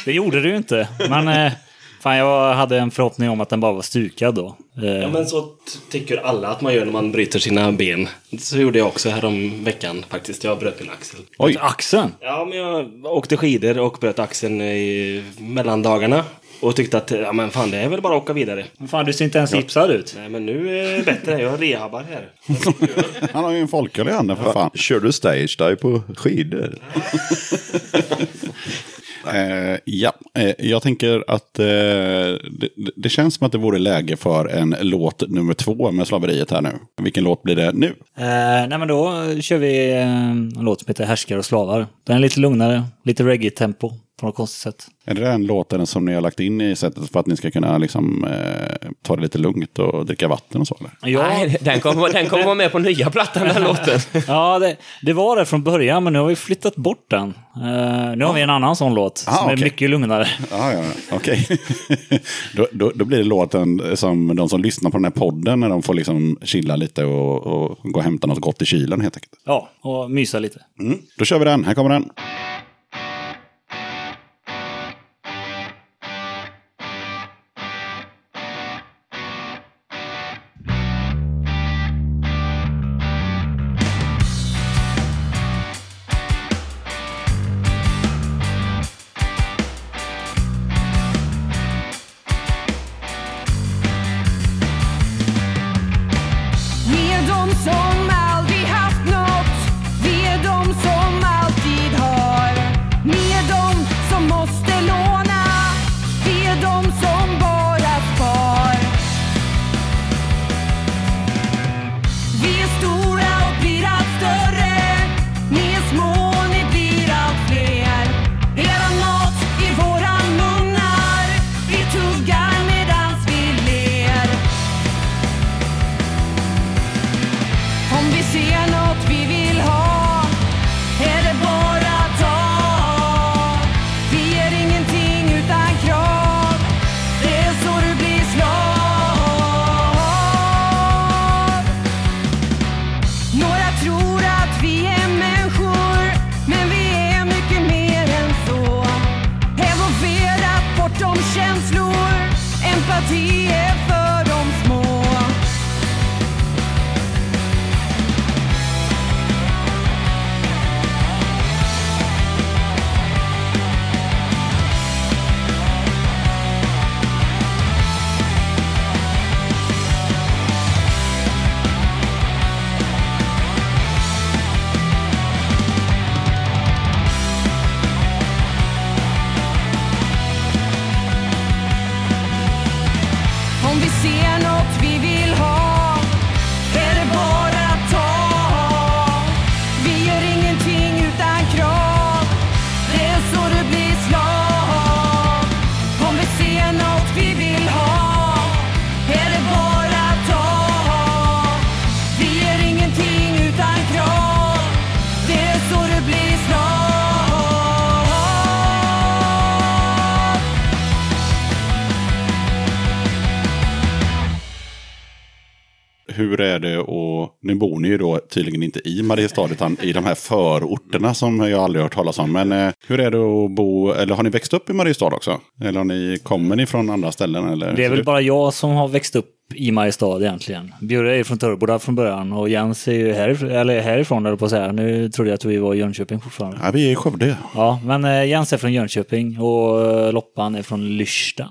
det gjorde det ju inte. Men eh, fan, jag hade en förhoppning om att den bara var stukad då. Eh, Ja, men så tycker alla att man gör när man bryter sina ben. Så gjorde jag också härom veckan faktiskt. Jag bröt min axel. Oj, Axeln? Ja, men jag åkte skidor och bröt axeln i mellandagarna. Och tyckte att, ja men fan det är väl bara att åka vidare. Men fan, du ser inte ens gipsad ut. Nej men nu är det bättre, jag rehabar här. *laughs* han har ju en folköl i handen för fan. Kör du stage dive på skidor? *laughs* Eh, ja, eh, jag tänker att eh, det, det känns som att det vore läge för en låt nummer två med slaveriet här nu. Vilken låt blir det nu? Eh, nej men då kör vi eh, en låt som heter Härskar och slavar. Den är lite lugnare, lite reggae-tempo på något konstigt sätt. Är det den låten som ni har lagt in i sättet för att ni ska kunna liksom, eh, ta det lite lugnt och dricka vatten och så? Eller? Ja, Nej, den kommer, den kommer vara med på nya plattan, den låten. *laughs* ja det, det var det från början men nu har vi flyttat bort den. Eh, nu har vi en annan sån låt Ah, som är okej. mycket lugnare. Ja, ja, okej. *laughs* då, då, då blir det låten som de som lyssnar på den här podden när de får liksom chilla lite och, och gå och hämta något gott i kylen helt enkelt. Ja, och mysa lite. Mm. Då kör vi den, här kommer den. Hur är det och nu bor ni ju då tydligen inte i Mariestad utan i de här förorterna som jag aldrig hört talas om. Men eh, hur är det att bo, eller har ni växt upp i Mariestad också? Eller har ni, kommer ni från andra ställen? Eller? Det är väl bara jag som har växt upp i Mariestad egentligen. Bjurre är ju från Törboda från början och Jens är ju härifrån, eller härifrån eller på att säga. Nu trodde jag att vi var i Jönköping fortfarande. Ja, vi är i Skövde. Ja, men eh, Jens är från Jönköping och eh, Loppan är från Lyrsta.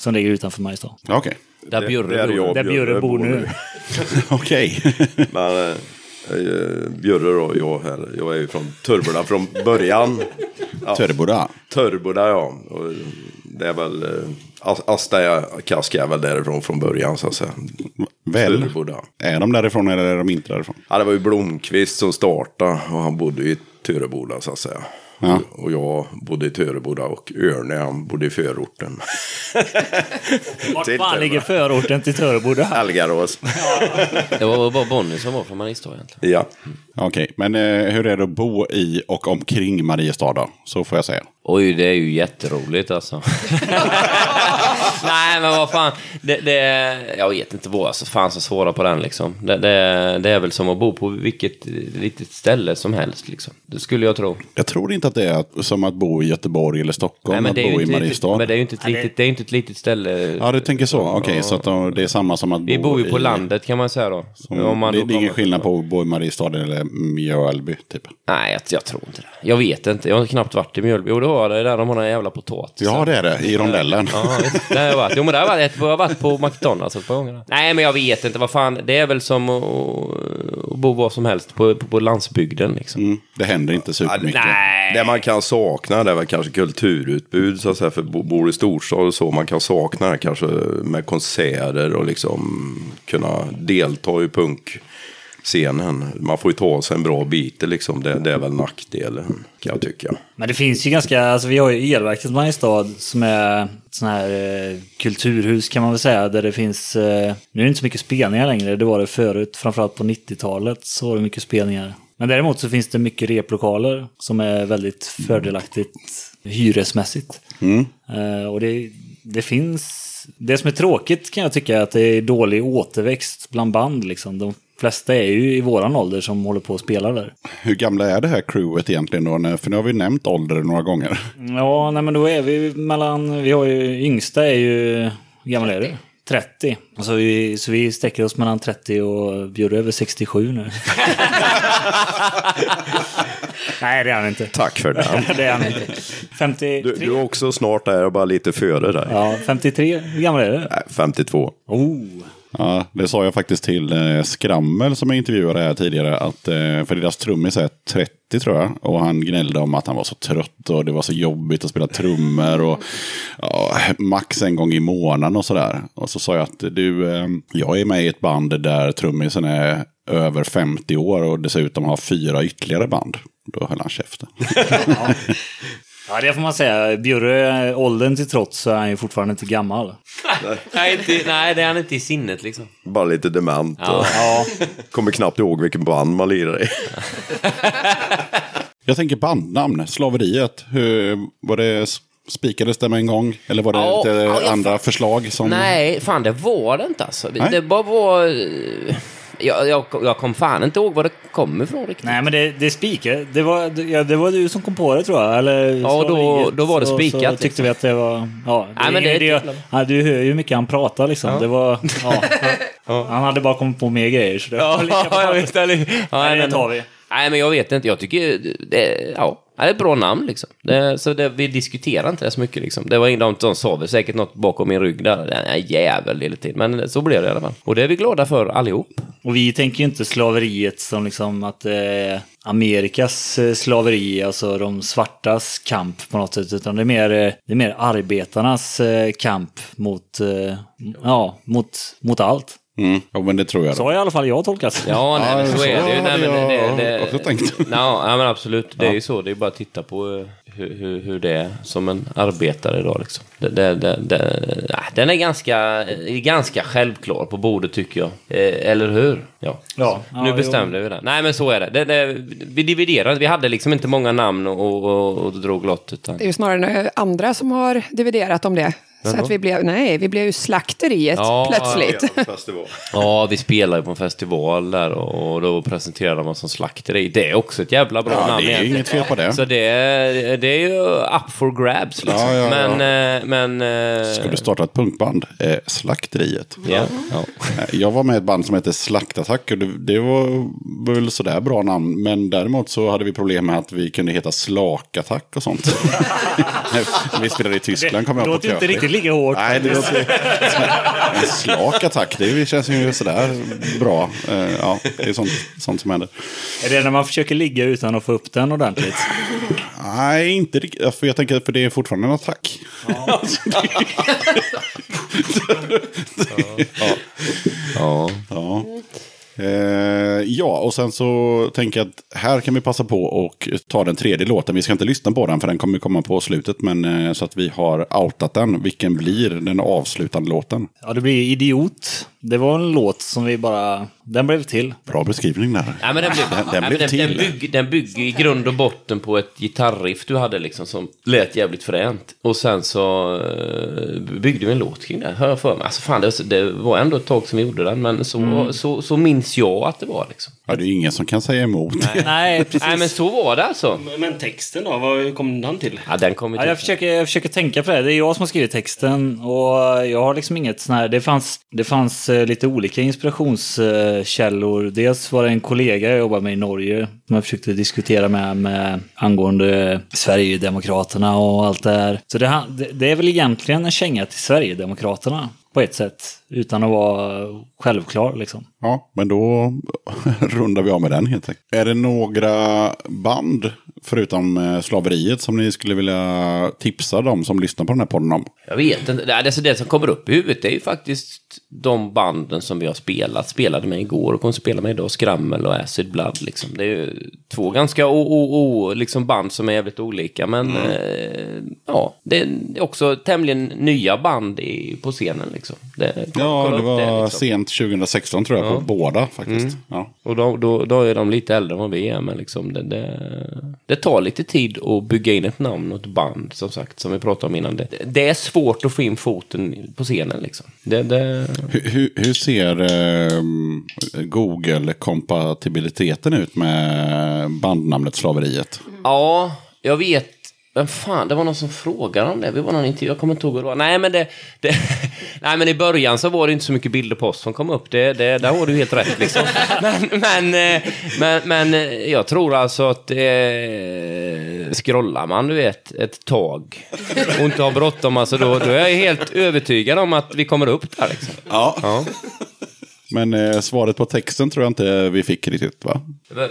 Som ligger utanför Mariestad. Okej, Där Det- Bjurre bor. och Där Bjurre bor nu. *laughs* okej. *laughs* Men eh, eh, Bjurre då, jag här. Jag är ju från Törboda från början. *laughs* Ja, Törboda. Törboda ja. Och det är väl... Eh, As- Asta Kask är väl därifrån från början så att säga. Väl. Törboda. Är de därifrån eller är de inte därifrån? Ja, det var ju Blomqvist som startade och han bodde i Töreboda så att säga. Ja. Och jag bodde i Töreboda och Örne han bodde i förorten. *laughs* Vart Till fan Törboda. ligger förorten till Töreboda? Algarås. *laughs* Det var bara Bonnie som var från Mariestad egentligen. ja. Okej, men eh, hur är det att bo i och omkring Mariestad då? Så får jag säga. Oj, det är ju jätteroligt alltså. *laughs* Nej, men vad fan. Det, det, jag vet inte vad, alltså, fan så svåra på den liksom. Det, det, det är väl som att bo på vilket litet ställe som helst liksom. Det skulle jag tro. Jag tror inte att det är som att bo i Göteborg eller Stockholm, Nej, men att det är bo i inte, Mariestad. men det är ju inte ett litet, det är inte ett litet ställe. Ja, du tänker så. Okej, så att de- det är samma som att bo Vi bor ju på i... landet kan man säga då. Om man det, är ingen skillnad på att bo i Mariestad eller Mjölby, typ. Nej, jag, jag tror inte det. Jag vet inte. Jag har knappt varit i Mjölby. Jo, det var det där de har den jävla potatis. Ja, det är det. I rondellen. Ja, det har jag varit. Jo, men det har jag varit. Jag har varit på McDonalds ett par gånger. Nej, men jag vet inte. Vad fan. Det är väl som att, bo var som helst på, på, på landsbygden liksom. Mm, det händer inte supermycket. Nej. Det man kan sakna det är väl kanske kulturutbud så att säga. För bo- bor i storstad och så. Man kan sakna det kanske med konserter och liksom kunna delta i punkscenen. Man får ju ta sig en bra bit liksom. Det, det är väl nackdelen kan jag tycka. Men det finns ju ganska, alltså vi har ju Elverket Mariestad som är sån här eh, kulturhus kan man väl säga. Där det finns, eh, nu är det inte så mycket spelningar längre, det var det förut. Framförallt på 90-talet så var det mycket spelningar. Men däremot så finns det mycket replokaler som är väldigt fördelaktigt hyresmässigt. Eh, och det, det finns, det som är tråkigt kan jag tycka är att det är dålig återväxt bland band liksom. De flesta är ju i våran ålder som håller på och spelar där. Hur gamla är det här crewet egentligen då? För nu har vi nämnt ålder några gånger. Ja, nej men då är vi mellan, vi har ju, yngsta är ju, hur gammal är du? 30. Alltså vi, så vi sträcker oss mellan 30 och Bjurre är över 67 nu. *laughs* nej, det är han inte. Tack för det. *laughs* det är han inte. 53. Du, du är också snart där, bara lite före dig. Ja, 53. Hur gammal är du? Nej, 52. Oh. Ja, det sa jag faktiskt till eh, Skrammel som jag intervjuade här tidigare. Att, eh, för deras trummis är 30 tror jag. Och han gnällde om att han var så trött och det var så jobbigt att spela trummor. Och, ja, max en gång i månaden och sådär. Och så sa jag att du, eh, jag är med i ett band där trummisen är över 50 år och dessutom har fyra ytterligare band. Då höll han käften. *laughs* *laughs* Ja, det får man säga. Bjurre, åldern till trots så är han ju fortfarande inte gammal. Nej, inte, nej, det är han inte i sinnet liksom. Bara lite dement. Och Ja, kommer knappt ihåg vilken band man lirar i. Jag tänker bandnamn, slaveriet. Hur, var det spikades det med en gång? Eller var det Ja, lite ja, andra förslag? Som... Nej, fan det var det inte alltså. Nej. Det bara var... jag, jag, jag kom fan inte ihåg var det kommer ifrån riktigt. Nej, men det, det spikade. Det var, ja, det var du som kom på det tror jag. Eller, Ja, då- då var det Så- spikat, Så tyckte liksom. vi att det var... Ja, det, Nej, men det- det, ja, du hör ju hur mycket han pratar liksom. Det var... *laughs* Ja, Han hade bara kommit på mer grejer. Så det var lika *laughs* bra. jag vet, eller, ja, Nej, det tar vi. Nej, men jag vet inte. Jag tycker det, ja, det är ett bra namn liksom. Det, så det, vi diskuterar inte det så mycket liksom. Det var ingen de, de sa väl säkert något bakom min rygg där. Den är jävel hela tiden. Men så blev det i alla fall. Och det är vi glada för allihop. Och vi tänker ju inte slaveriet som liksom att det är Amerikas eh, slaveri, alltså de svartas kamp på något sätt. Utan det är mer, eh, det är mer arbetarnas eh, kamp mot, eh, ja, mot, mot allt. Mm. Ja, men det tror jag. Så har i alla fall jag tolkat. Ja, nej, men så, så är det ju. Nej, men det, det, det, också tänkt. Ja, ja, men absolut. Det är ju så. Det är bara att titta på eh, hur, hur, hur det är som en arbetare idag. Liksom. Det, det, det, det, nej, den är ganska, är ganska självklar på bordet tycker jag. Eh, eller hur? Ja. Ja, nu ja, bestämde vi det. Nej, men så är det. det, det vi dividerade. Vi hade liksom inte många namn och, och, och drog lott. Utan... Det är ju snarare andra som har dividerat om det. Så att vi blev, nej, vi blev ju slakteriet Ja, plötsligt. Festival. *laughs* Ja, vi spelar ju på en festival där och då presenterade man som slakteri. Det är också ett jävla bra Ja, namn det är egentligen. inget fel på det. Så det är, det är ju up for grabs liksom. Ja, ja, ja. Men, eh, men... eh, Ska du starta ett punkband? Eh, slakteriet. Ja, ja. Eh, Jag var med i ett band som hette Slaktattack och det, det var väl sådär bra namn. Men däremot så hade vi problem med att vi kunde heta Slakattack och sånt. *laughs* *laughs* vi spelade i Tyskland kom Det jag på. låter ju inte riktigt lika hårt. Nej, det låter... En slak attack, det känns ju sådär bra. Eh, Ja, det är sånt, sånt som händer. Är det när man försöker ligga utan att få upp den ordentligt? Nej, inte riktigt. För jag tänker för det är fortfarande en attack. ja. *laughs* Ja. Eh, ja, och sen så tänker jag att här kan vi passa på och ta den tredje låten. Vi ska inte lyssna på den för den kommer komma på slutet. Men eh, så att vi har outat den. Vilken blir den avslutande låten? Ja, det blir Idiot. Det var en låt som vi bara... Den blev till. Bra beskrivning där. Nej, men den, bygger, Den- den nej, blev den, till. den, bygger, den bygger i grund och botten på ett gitarriff du hade liksom som lät jävligt fränt. Och sen så eh, byggde vi en låt kring det, hör jag för mig. Alltså fan, det, det var ändå ett tag som vi gjorde den, men så, Mm. så, så minns jag att det var liksom. Ja, det är ingen som kan säga emot. *laughs* Nej, precis. Nej, men så var det alltså. Men texten då, vad kom den till? Ja, den kom vi Ja, till. jag, försöker, jag försöker tänka på det. Det är jag som har skrivit texten och jag har liksom inget sån här... Det fanns, det fanns Eh, lite olika inspirationskällor. Dels var det en kollega jag jobbade med i Norge som jag försökte diskutera med, med angående Sverigedemokraterna och allt det här. Så det, det är väl egentligen en känga till Sverigedemokraterna på ett sätt. Utan att vara självklar liksom. Ja, men då *laughs* rundar vi av med den helt enkelt. Är det några band, förutom eh, slaveriet, som ni skulle vilja tipsa dem som lyssnar på den här podden om? Jag vet inte. Det, alltså det som kommer upp i huvudet det är ju faktiskt de banden som vi har spelat. Spelade med igår och kommer spela med idag. Skrammel och Acid Blood. Liksom. Det är ju två ganska o, o, o, liksom band som är jävligt olika. Men eh, ja, det är också tämligen nya band i, på scenen. Liksom. Det, Ja, kolla det var liksom. sent 2016 tror jag, på båda faktiskt. Ja. Och då, då, då är de lite äldre än vad vi är, men liksom det, det, det tar lite tid att bygga in ett namn och ett band, som sagt, som vi pratade om innan. Det, det är svårt att få in foten på scenen, liksom. Det, det, Hur, hur, hur ser eh, Google-kompatibiliteten ut med bandnamnet Slaveriet? ja, jag vet. Men fan, det var någon som frågade om det. Vi var någon intervju, jag kommer inte ihåg vad det var. Nej, men det, det, *laughs* nej, men i början så var det inte så mycket bilder på oss som kom upp. Det, det, där har du helt rätt liksom. *laughs* Men, men, eh, men, men eh, jag tror alltså att eh, scrollar man, du vet, ett tag och inte har bråttom, alltså då, då är jag helt övertygad om att vi kommer upp där liksom. Ja. Ja. Men eh, svaret på texten tror jag inte vi fick riktigt, va?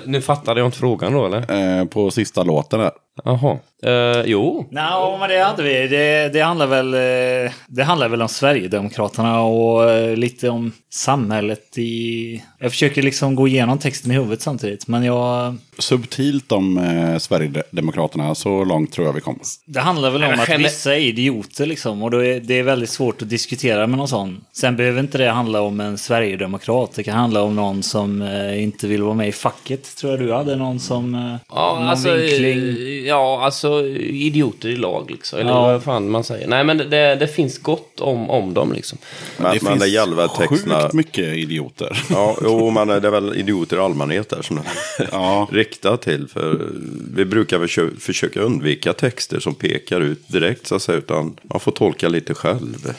Nu fattade jag inte frågan då, eller? Eh, på sista låten där. Jaha. Eh, jo. Nej, men det hade vi. Det, det, handlar väl, eh, det handlar väl om Sverigedemokraterna och eh, lite om samhället i... Jag försöker liksom gå igenom texten i huvudet samtidigt, men jag... Subtilt om eh, Sverigedemokraterna, så långt tror jag vi kom. Det handlar väl om att vissa är idioter liksom och då är, det är väldigt svårt att diskutera med någon sån. Sen behöver inte det handla om en Sverigedemokrat. Det kan handla om någon som eh, inte vill vara med i facket facket tror jag du hade någon som... eh, Ja, någon alltså, vinkling. eh, ja, alltså idioter i lag liksom. Eller Ja. vad fan man säger. Nej, men det, det finns gott om, om dem liksom. Men, men det gäller väl texterna. sjukt mycket idioter. Ja, jo, *laughs* men det är väl idioter i allmänhet där som det Ja. *laughs* är riktat till. För vi brukar försö- försöka undvika texter som pekar ut direkt så att säga. Utan man får tolka lite själv.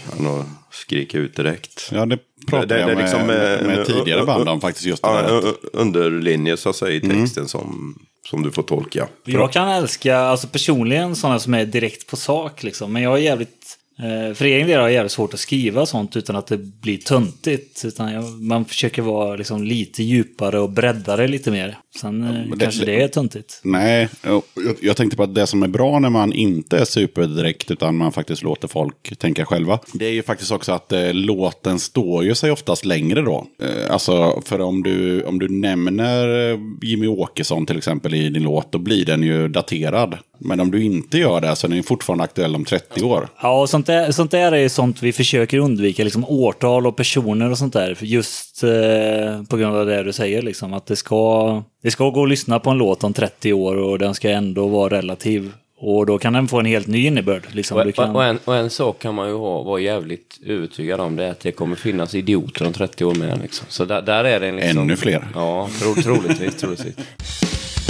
Skrika ut direkt. Ja, det pratade Det- jag med, liksom, med, eh, med en- tidigare uh, band uh, om faktiskt just Ja, där. u- u- underlinje så att säga i texten som, som du får tolka. Jag kan älska, alltså personligen, sådana som är direkt på sak liksom. Men jag är jävligt... Eh, för egen del har jag jävligt svårt att skriva sånt utan att det blir töntigt. Utan jag, man försöker vara liksom lite djupare och breddare lite mer. Sen eh, men det- kanske det är töntigt. Nej, jag, jag tänkte på att det som är bra när man inte är superdirekt utan man faktiskt låter folk tänka själva. Det är ju faktiskt också att eh, låten står ju sig oftast längre då. Eh, alltså, för om du, om du nämner eh, Jimmy Åkesson till exempel i din låt, då blir den ju daterad. Men om du inte gör det så är den fortfarande aktuell om 30 år. Ja, och sånt där, sånt där är ju sånt vi försöker undvika. Liksom årtal och personer och sånt där. Just eh, på grund av det du säger. Liksom, att det ska, det ska gå att lyssna på en låt om 30 år och den ska ändå vara relativ. Och då kan den få en helt ny innebörd. Liksom. Och, kan... och, en, och en sak kan man ju ha, vara jävligt övertygad om det är att det kommer finnas idioter om 30 år med. Liksom. Så där, där är det liksom... Ännu fler. Ja, tro, troligtvis, troligtvis.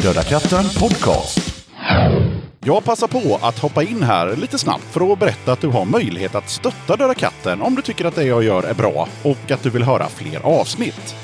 Döda katten podcast. Jag passar på att hoppa in här lite snabbt för att berätta att du har möjlighet att stötta Döda katten om du tycker att det jag gör är bra och att du vill höra fler avsnitt.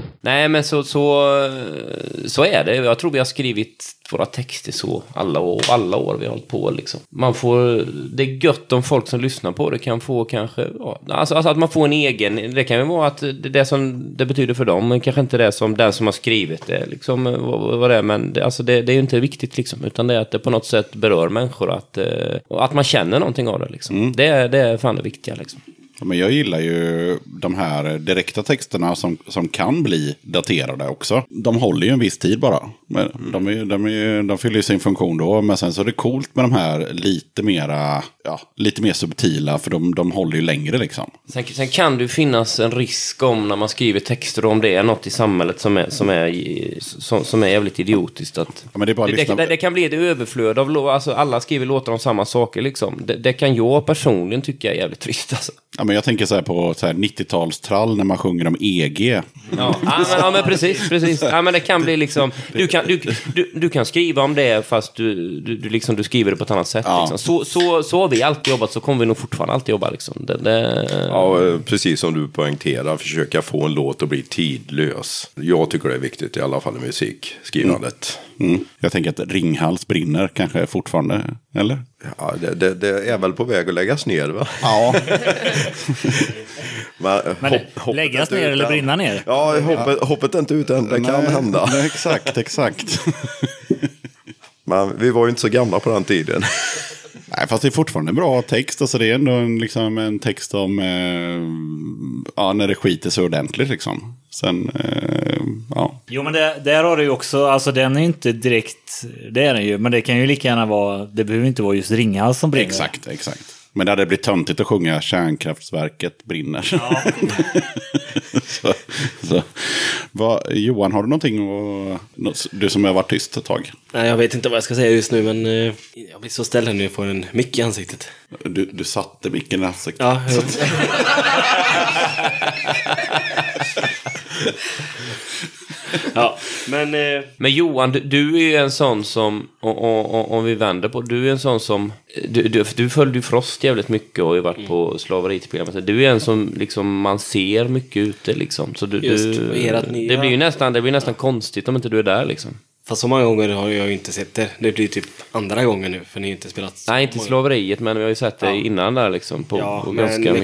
Nej, men så, så, så är det. Jag tror vi har skrivit våra texter så alla år, alla år vi har hållit på. Liksom. Man får, det är gött om folk som lyssnar på det kan få kanske... Ja, alltså, alltså att man får en egen... Det kan ju vara att det, det som det betyder för dem, men kanske inte det som den som har skrivit det. Liksom, vad, vad det är, men det, alltså det, det är ju inte viktigt liksom. Utan det är att det på något sätt berör människor. Att, eh, att man känner någonting av det. Liksom. Det, är- det är fan det viktiga. Liksom. Men jag gillar ju de här direkta texterna som, som kan bli daterade också. De håller ju en viss tid bara. Men de, är, de, är, de fyller ju sin funktion då. Men sen så är det coolt med de här lite mera, ja, lite mer subtila. För de, de håller ju längre liksom. Sen, sen kan det ju finnas en risk om när man skriver texter om det är något i samhället som är, som är, som, som är jävligt idiotiskt. Att Ja, men det är bara att det, det, det kan bli ett överflöd av alltså alla skriver låtar om samma saker liksom. Det, kan jag personligen tycka är jävligt trist alltså. Ja, men jag tänker så här på så här 90-talstrall när man sjunger om EG. Ja, ja, men, ja men precis, precis. Ja, men det kan bli liksom, du kan, du, du, du kan skriva om det fast du, du, du, liksom, du skriver det på ett annat sätt. Ja. Liksom. Så, så, så har vi alltid jobbat, så kommer vi nog fortfarande alltid jobba. Liksom. Det, det, Ja, precis som du poängterar, försöka få en låt att bli tidlös. Jag tycker det är viktigt i alla fall i musikskrivandet. Mm. Jag tänker att Ringhals brinner kanske fortfarande, eller? Ja, det, det, det är väl på väg att läggas ner va? Ja. *laughs* Men, Men hopp- läggas ner eller än. brinna ner? Ja, hoppet, hoppet är inte ute än. Det kan hända. *laughs* Nej, exakt, exakt. *laughs* Men vi var ju inte så gamla på den tiden. Nej, fast det är fortfarande en bra text. Alltså det är ändå en, liksom, en text om eh, ja, när det skiter så ordentligt. Liksom. Sen, eh, ja. Jo men det, där har du ju också, alltså den är inte direkt, det är den ju, men det kan ju lika gärna vara, det behöver inte vara just Ringhals som brinner. Exakt, exakt. Men det hade blivit töntigt att sjunga Kärnkraftverket brinner. *laughs* så, så. Vad- Johan, har du någonting nå- Du som har varit tyst ett tag. Nej, jag vet inte vad jag ska säga just nu, men eh, jag blir så ställd här nu jag får en mick i ansiktet. Du, du satte micken i ansiktet. Ja, jag, *laughs* *laughs* *laughs* ja men... Eh, Men Johan, du, du är ju en sån som, om vi vänder på, du är en sån som, du, du, du följde ju Frost jävligt mycket och har ju varit Mm. på slaveriprogrammet. Du är en som liksom, man ser mycket ute liksom. Så du, Just, du, det blir ju nästan, det blir nästan konstigt om inte du är där liksom. Fast så många gånger har jag ju inte sett det. Det blir typ andra gången nu, för ni har inte spelat så Nej, inte många- slaveriet, men vi har ju sett det Ja. innan där liksom. På, Ja, på men med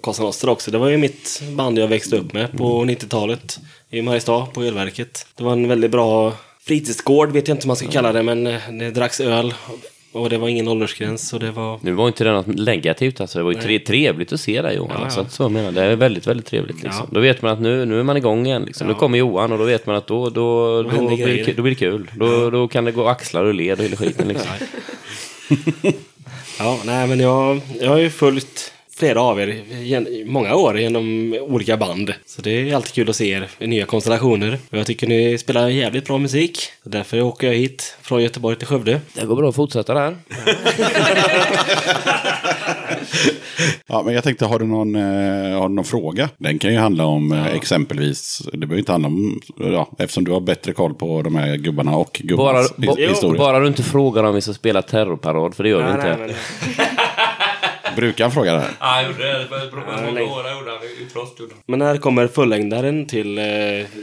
Cosa Nostra också. Det var ju mitt band jag växte upp med på 90-talet. I Mariestad, på Elverket. Det var en väldigt bra fritidsgård, vet jag inte om man ska kalla det, men eh, det dracks öl. Och det var ingen åldersgräns, så det var... Nu var inte det något negativt alltså. Det var ju tre, trevligt att se dig Johan. Ja, ja. Så, menar, det är väldigt, väldigt trevligt liksom. Ja. Då vet man att nu, nu är man igång igen liksom. Nu kommer Johan och då vet man att då, då, då, händer blir, det, då blir det kul. Då, då kan det gå axlar och led och hela skiten liksom. Ja, *laughs* nej men jag, jag har ju följt flera av er i många år genom olika band. Så det är alltid kul att se er i nya konstellationer. Och jag tycker ni spelar jävligt bra musik. Så därför åker jag hit från Göteborg till Skövde. Det går bra att fortsätta där. *laughs* Ja, men jag tänkte, har du någon, eh, har du någon fråga? Den kan ju handla om eh, exempelvis, det behöver inte handla om, ja, eftersom du har bättre koll på de här gubbarna och Bara, gubbans ba, his- historia. bara du inte frågar om vi ska spela terrorparad, för det gör vi inte. men, Brukar han fråga det här? Ja, jag gjorde det. Det var många jag gjorde i Frost. men när kommer fullängdaren till eh,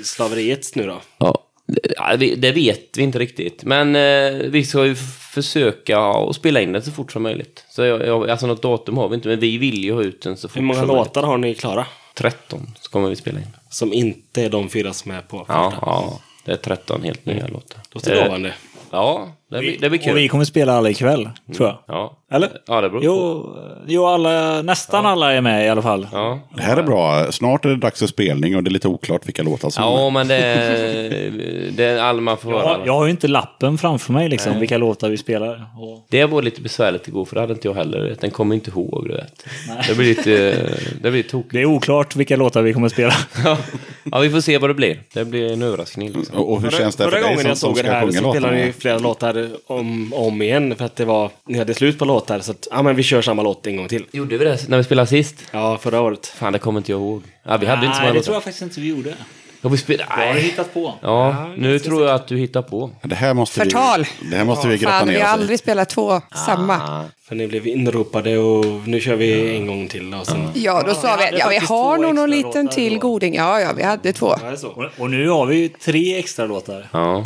slaveriet nu då? Ja, det- ja, vet vi inte riktigt. Men eh, vi ska ju försöka att spela in den så fort som möjligt. Så jag, jag, alltså något datum har vi inte, men vi vill ju ha ut den så fort Hur många som låtar har ni klara? möjligt. 13 så kommer vi spela in. Som inte är de fyra som är på Ja, första? ja. Det är 13 helt nya låtar. Låter Eh, lovande. Ja, det blir, det blir kul. Och vi kommer spela alla ikväll, tror jag. Ja. Eller? Ja, det beror på. Jo, jo alla, nästan alla är med i alla fall. Ja. Det här är bra. Snart är det dags för spelning och det är lite oklart vilka låtar som ja, men det *laughs* är, det är all man får Jag, höra. har- jag har ju inte lappen framför mig liksom, vilka låtar vi spelar. Och, Det var lite besvärligt igår, för det hade inte jag heller. Den kommer inte ihåg, du vet. Det blir lite, det blir tokigt. det är oklart vilka låtar vi kommer spela. *laughs* Ja, vi får se vad det blir. Det blir en överraskning. Liksom. Och, och hur känns det för Förra dig gången som, jag såg det här så spelade ni flera låtar om, om igen. För att det var, ni hade slut på låtar. Så att, ja men vi kör samma låt en gång till. Gjorde vi det när vi spelade sist? Ja, förra året. Fan, det kommer inte jag ihåg. Ja, vi hade inte så Nej, många det tror låtar. jag faktiskt inte vi gjorde. Ja, vi spelade... Jag har Nej. hittat på. Ja, nu tror jag att du hittar på. Det här måste Förtal. vi, det här måste vi grotta Fan, vi ner har oss i. aldrig spelat två samma. Ah. För ni blev inropade och nu kör vi en gång till. Och sen, Ja, då sa vi vi hade att ja, vi faktiskt har två nog någon extra liten låtar till då. goding. Ja, ja, vi hade två. Ja, det är så. Och, och nu har vi ju tre extra låtar. Ja.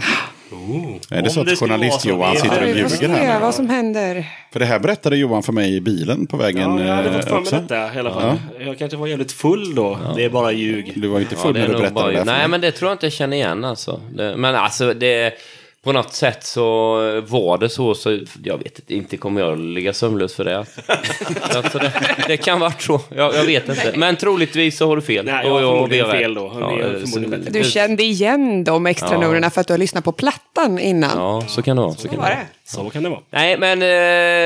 Är det så att skulle journalist vara så, Johan vi- sitter och ljuger här vad som händer. För det här berättade Johan för mig i bilen på vägen Ja, jag hade eh, fått för mig också. detta i alla fall. Jag kanske var jävligt full då. Det är bara ljug. Du var inte Ja, full det när är du berättade bara... det Nej, men det tror jag inte jag känner igen alltså. Det, men alltså, det... På något sätt så var det så, så jag vet inte, inte kommer jag ligga sömnlös för det. *laughs* alltså det, det kan vara så, jag, jag vet inte. Men troligtvis så har du fel. Nej, jag har Och förmodligen rätt. fel då. Förmodligen bättre. Du kände igen de extra Ja. numren för att du har lyssnat på plattan innan. Ja, så kan det vara. Så Så kan det var vara. det. Så kan det vara. Nej, men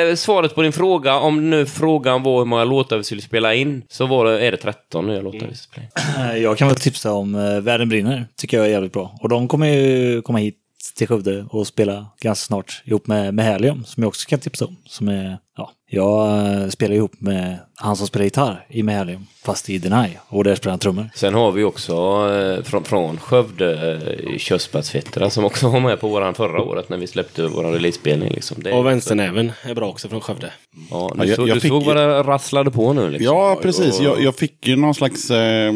eh, svaret på din fråga, om nu frågan var hur många låtar vi skulle spela in, så var det, är det 13 nya låtar vi ska spela in. Jag kan väl tipsa om eh, Världen brinner. Tycker jag är jävligt bra. Och de kommer ju komma hit till Skövde och spela ganska snart ihop med, med Helium som jag också kan tipsa om. Som är, ja, jag eh, spelar ihop med han som spelar gitarr i Helium fast i Deny och där spelar han trummor. Sen har vi också eh, från, från Skövde eh, Körsbärsfettra som också var med på våran förra året när vi släppte vår release-spelning. Liksom. Det, Och vänsternäven är bra också från Skövde. Ja, Ja, du, jag- jag du fick såg vad det rasslade på nu liksom. Ja, precis. Och- Jag, jag fick ju någon slags eh,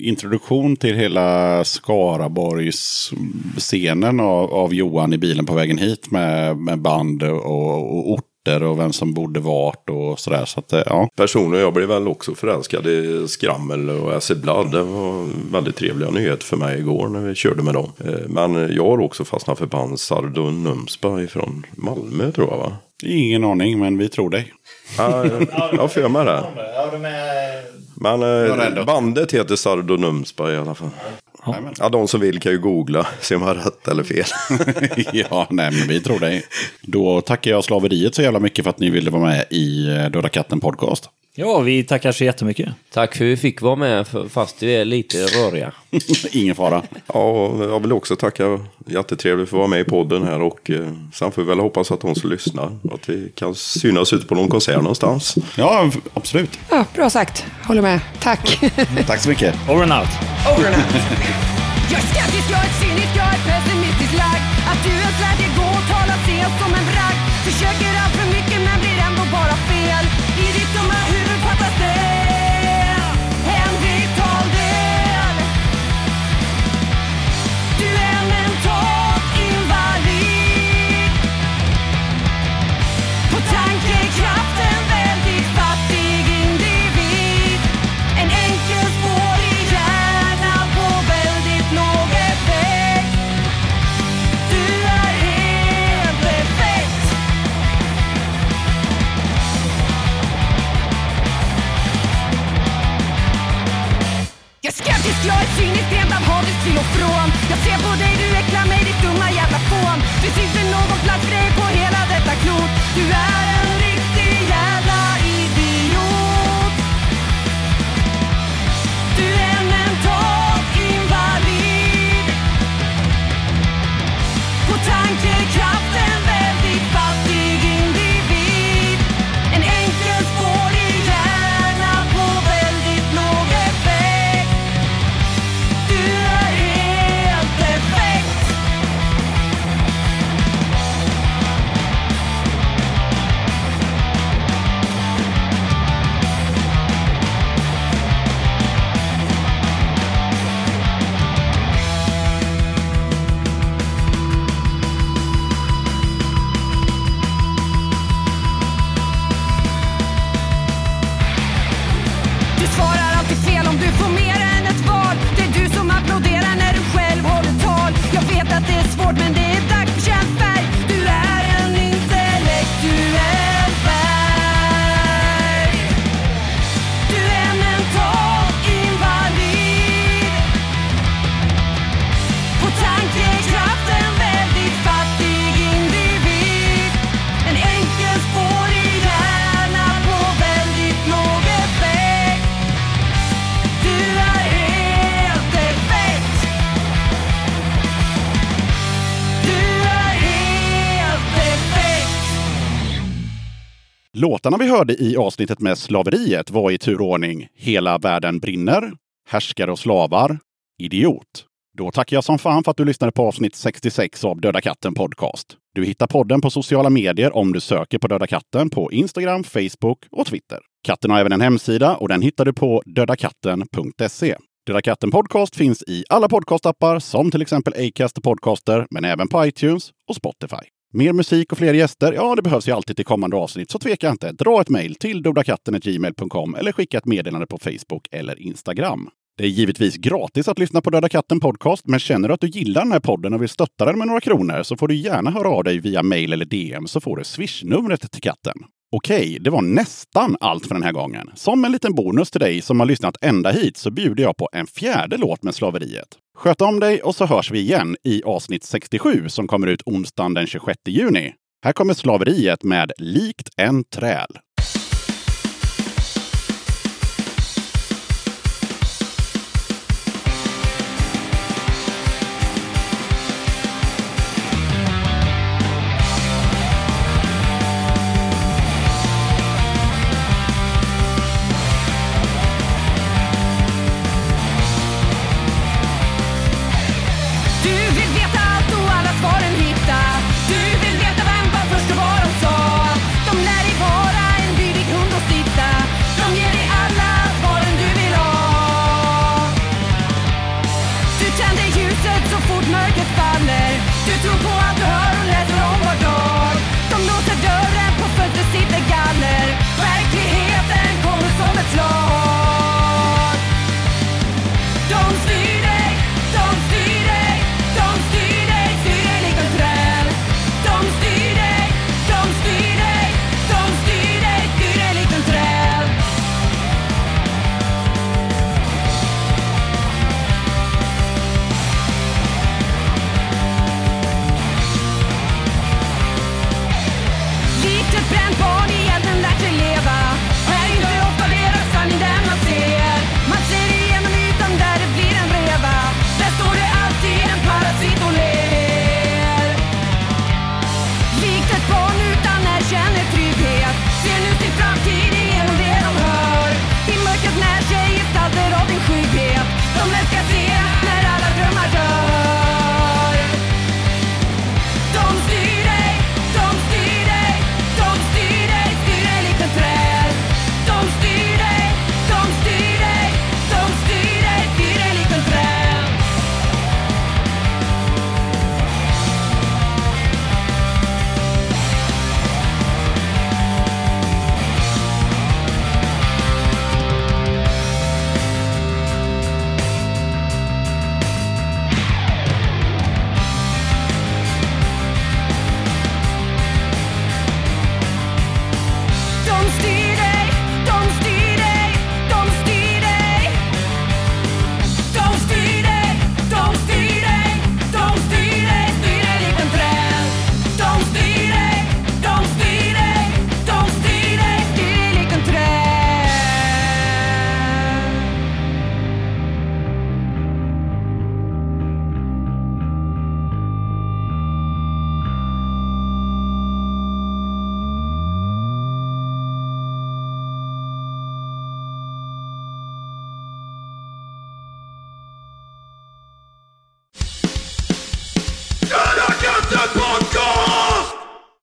introduktion till hela Skaraborgs scenen av, av Johan i bilen på vägen hit med, med band och, och orter och vem som bodde vart och sådär. Så att, eh, ja. Personligen, jag blev väl också förälskad i Skrammel och Acid Blood. Det var väldigt trevliga nyheter för mig igår när vi körde med dem. Eh, Men jag har också fastnat för band Sardo Numspa ifrån Malmö tror jag va? Ingen aning, men vi tror dig. Ja, jag- har för mig det. Men eh, bandet heter Sardo Numspa i alla fall. Ja, de som vill kan ju googla, se om jag har rätt eller fel. *laughs* ja, nej, men vi tror dig. Då tackar jag slaveriet så jävla mycket för att ni ville vara med i eh, Döda katten podcast. Ja, vi tackar så jättemycket. Tack för att vi fick vara med, för- fast vi är lite röriga. *laughs* Ingen fara. Ja, och jag vill också tacka. Jättetrevligt för att vara med i podden här och eh, sen får vi väl hoppas att de som lyssnar, att vi kan synas ut på någon konsert någonstans. Ja, absolut. Ja, bra sagt. Håller med. Tack. *laughs* Tack så mycket. Over and out. Over and out. *laughs* Jag är skeptisk, jag är cynisk, jag är pessimistisk lagd Att du ens lär dig gå och tala sent som en bragd jag är cynisk, rent av hatisk till och från. Jag ser på dig, du äcklar mig, ditt dumma jävla fån Finns inte någon plats för dig på hela detta klot. Du är Låtarna vi hörde i avsnittet med slaveriet var i turordning Hela världen brinner, Härskare och slavar, Idiot. Då tackar jag som fan för att du lyssnade på avsnitt 66 av Döda katten podcast. Du hittar podden på sociala medier om du söker på Döda katten på Instagram, Facebook och Twitter. Katten har även en hemsida och den hittar du på dödakatten.se. Döda katten podcast finns i alla podcastappar som till exempel Acast och Podcaster, men även på iTunes och Spotify. Mer musik och fler gäster? Ja, det behövs ju alltid till kommande avsnitt, så tveka inte. Dra ett mejl till dodakatten.gmail.com eller skicka ett meddelande på Facebook eller Instagram. Det är givetvis gratis att lyssna på Döda katten podcast, men känner du att du gillar den här podden och vill stötta den med några kronor så får du gärna höra av dig via mejl eller DM så får du swishnumret till katten. Okej, det var nästan allt för den här gången. Som en liten bonus till dig som har lyssnat ända hit så bjuder jag på en fjärde låt med slaveriet. Sköt om dig och så hörs vi igen i avsnitt 67 som kommer ut onsdagen den 26 juni. Här kommer slaveriet med Likt en träl.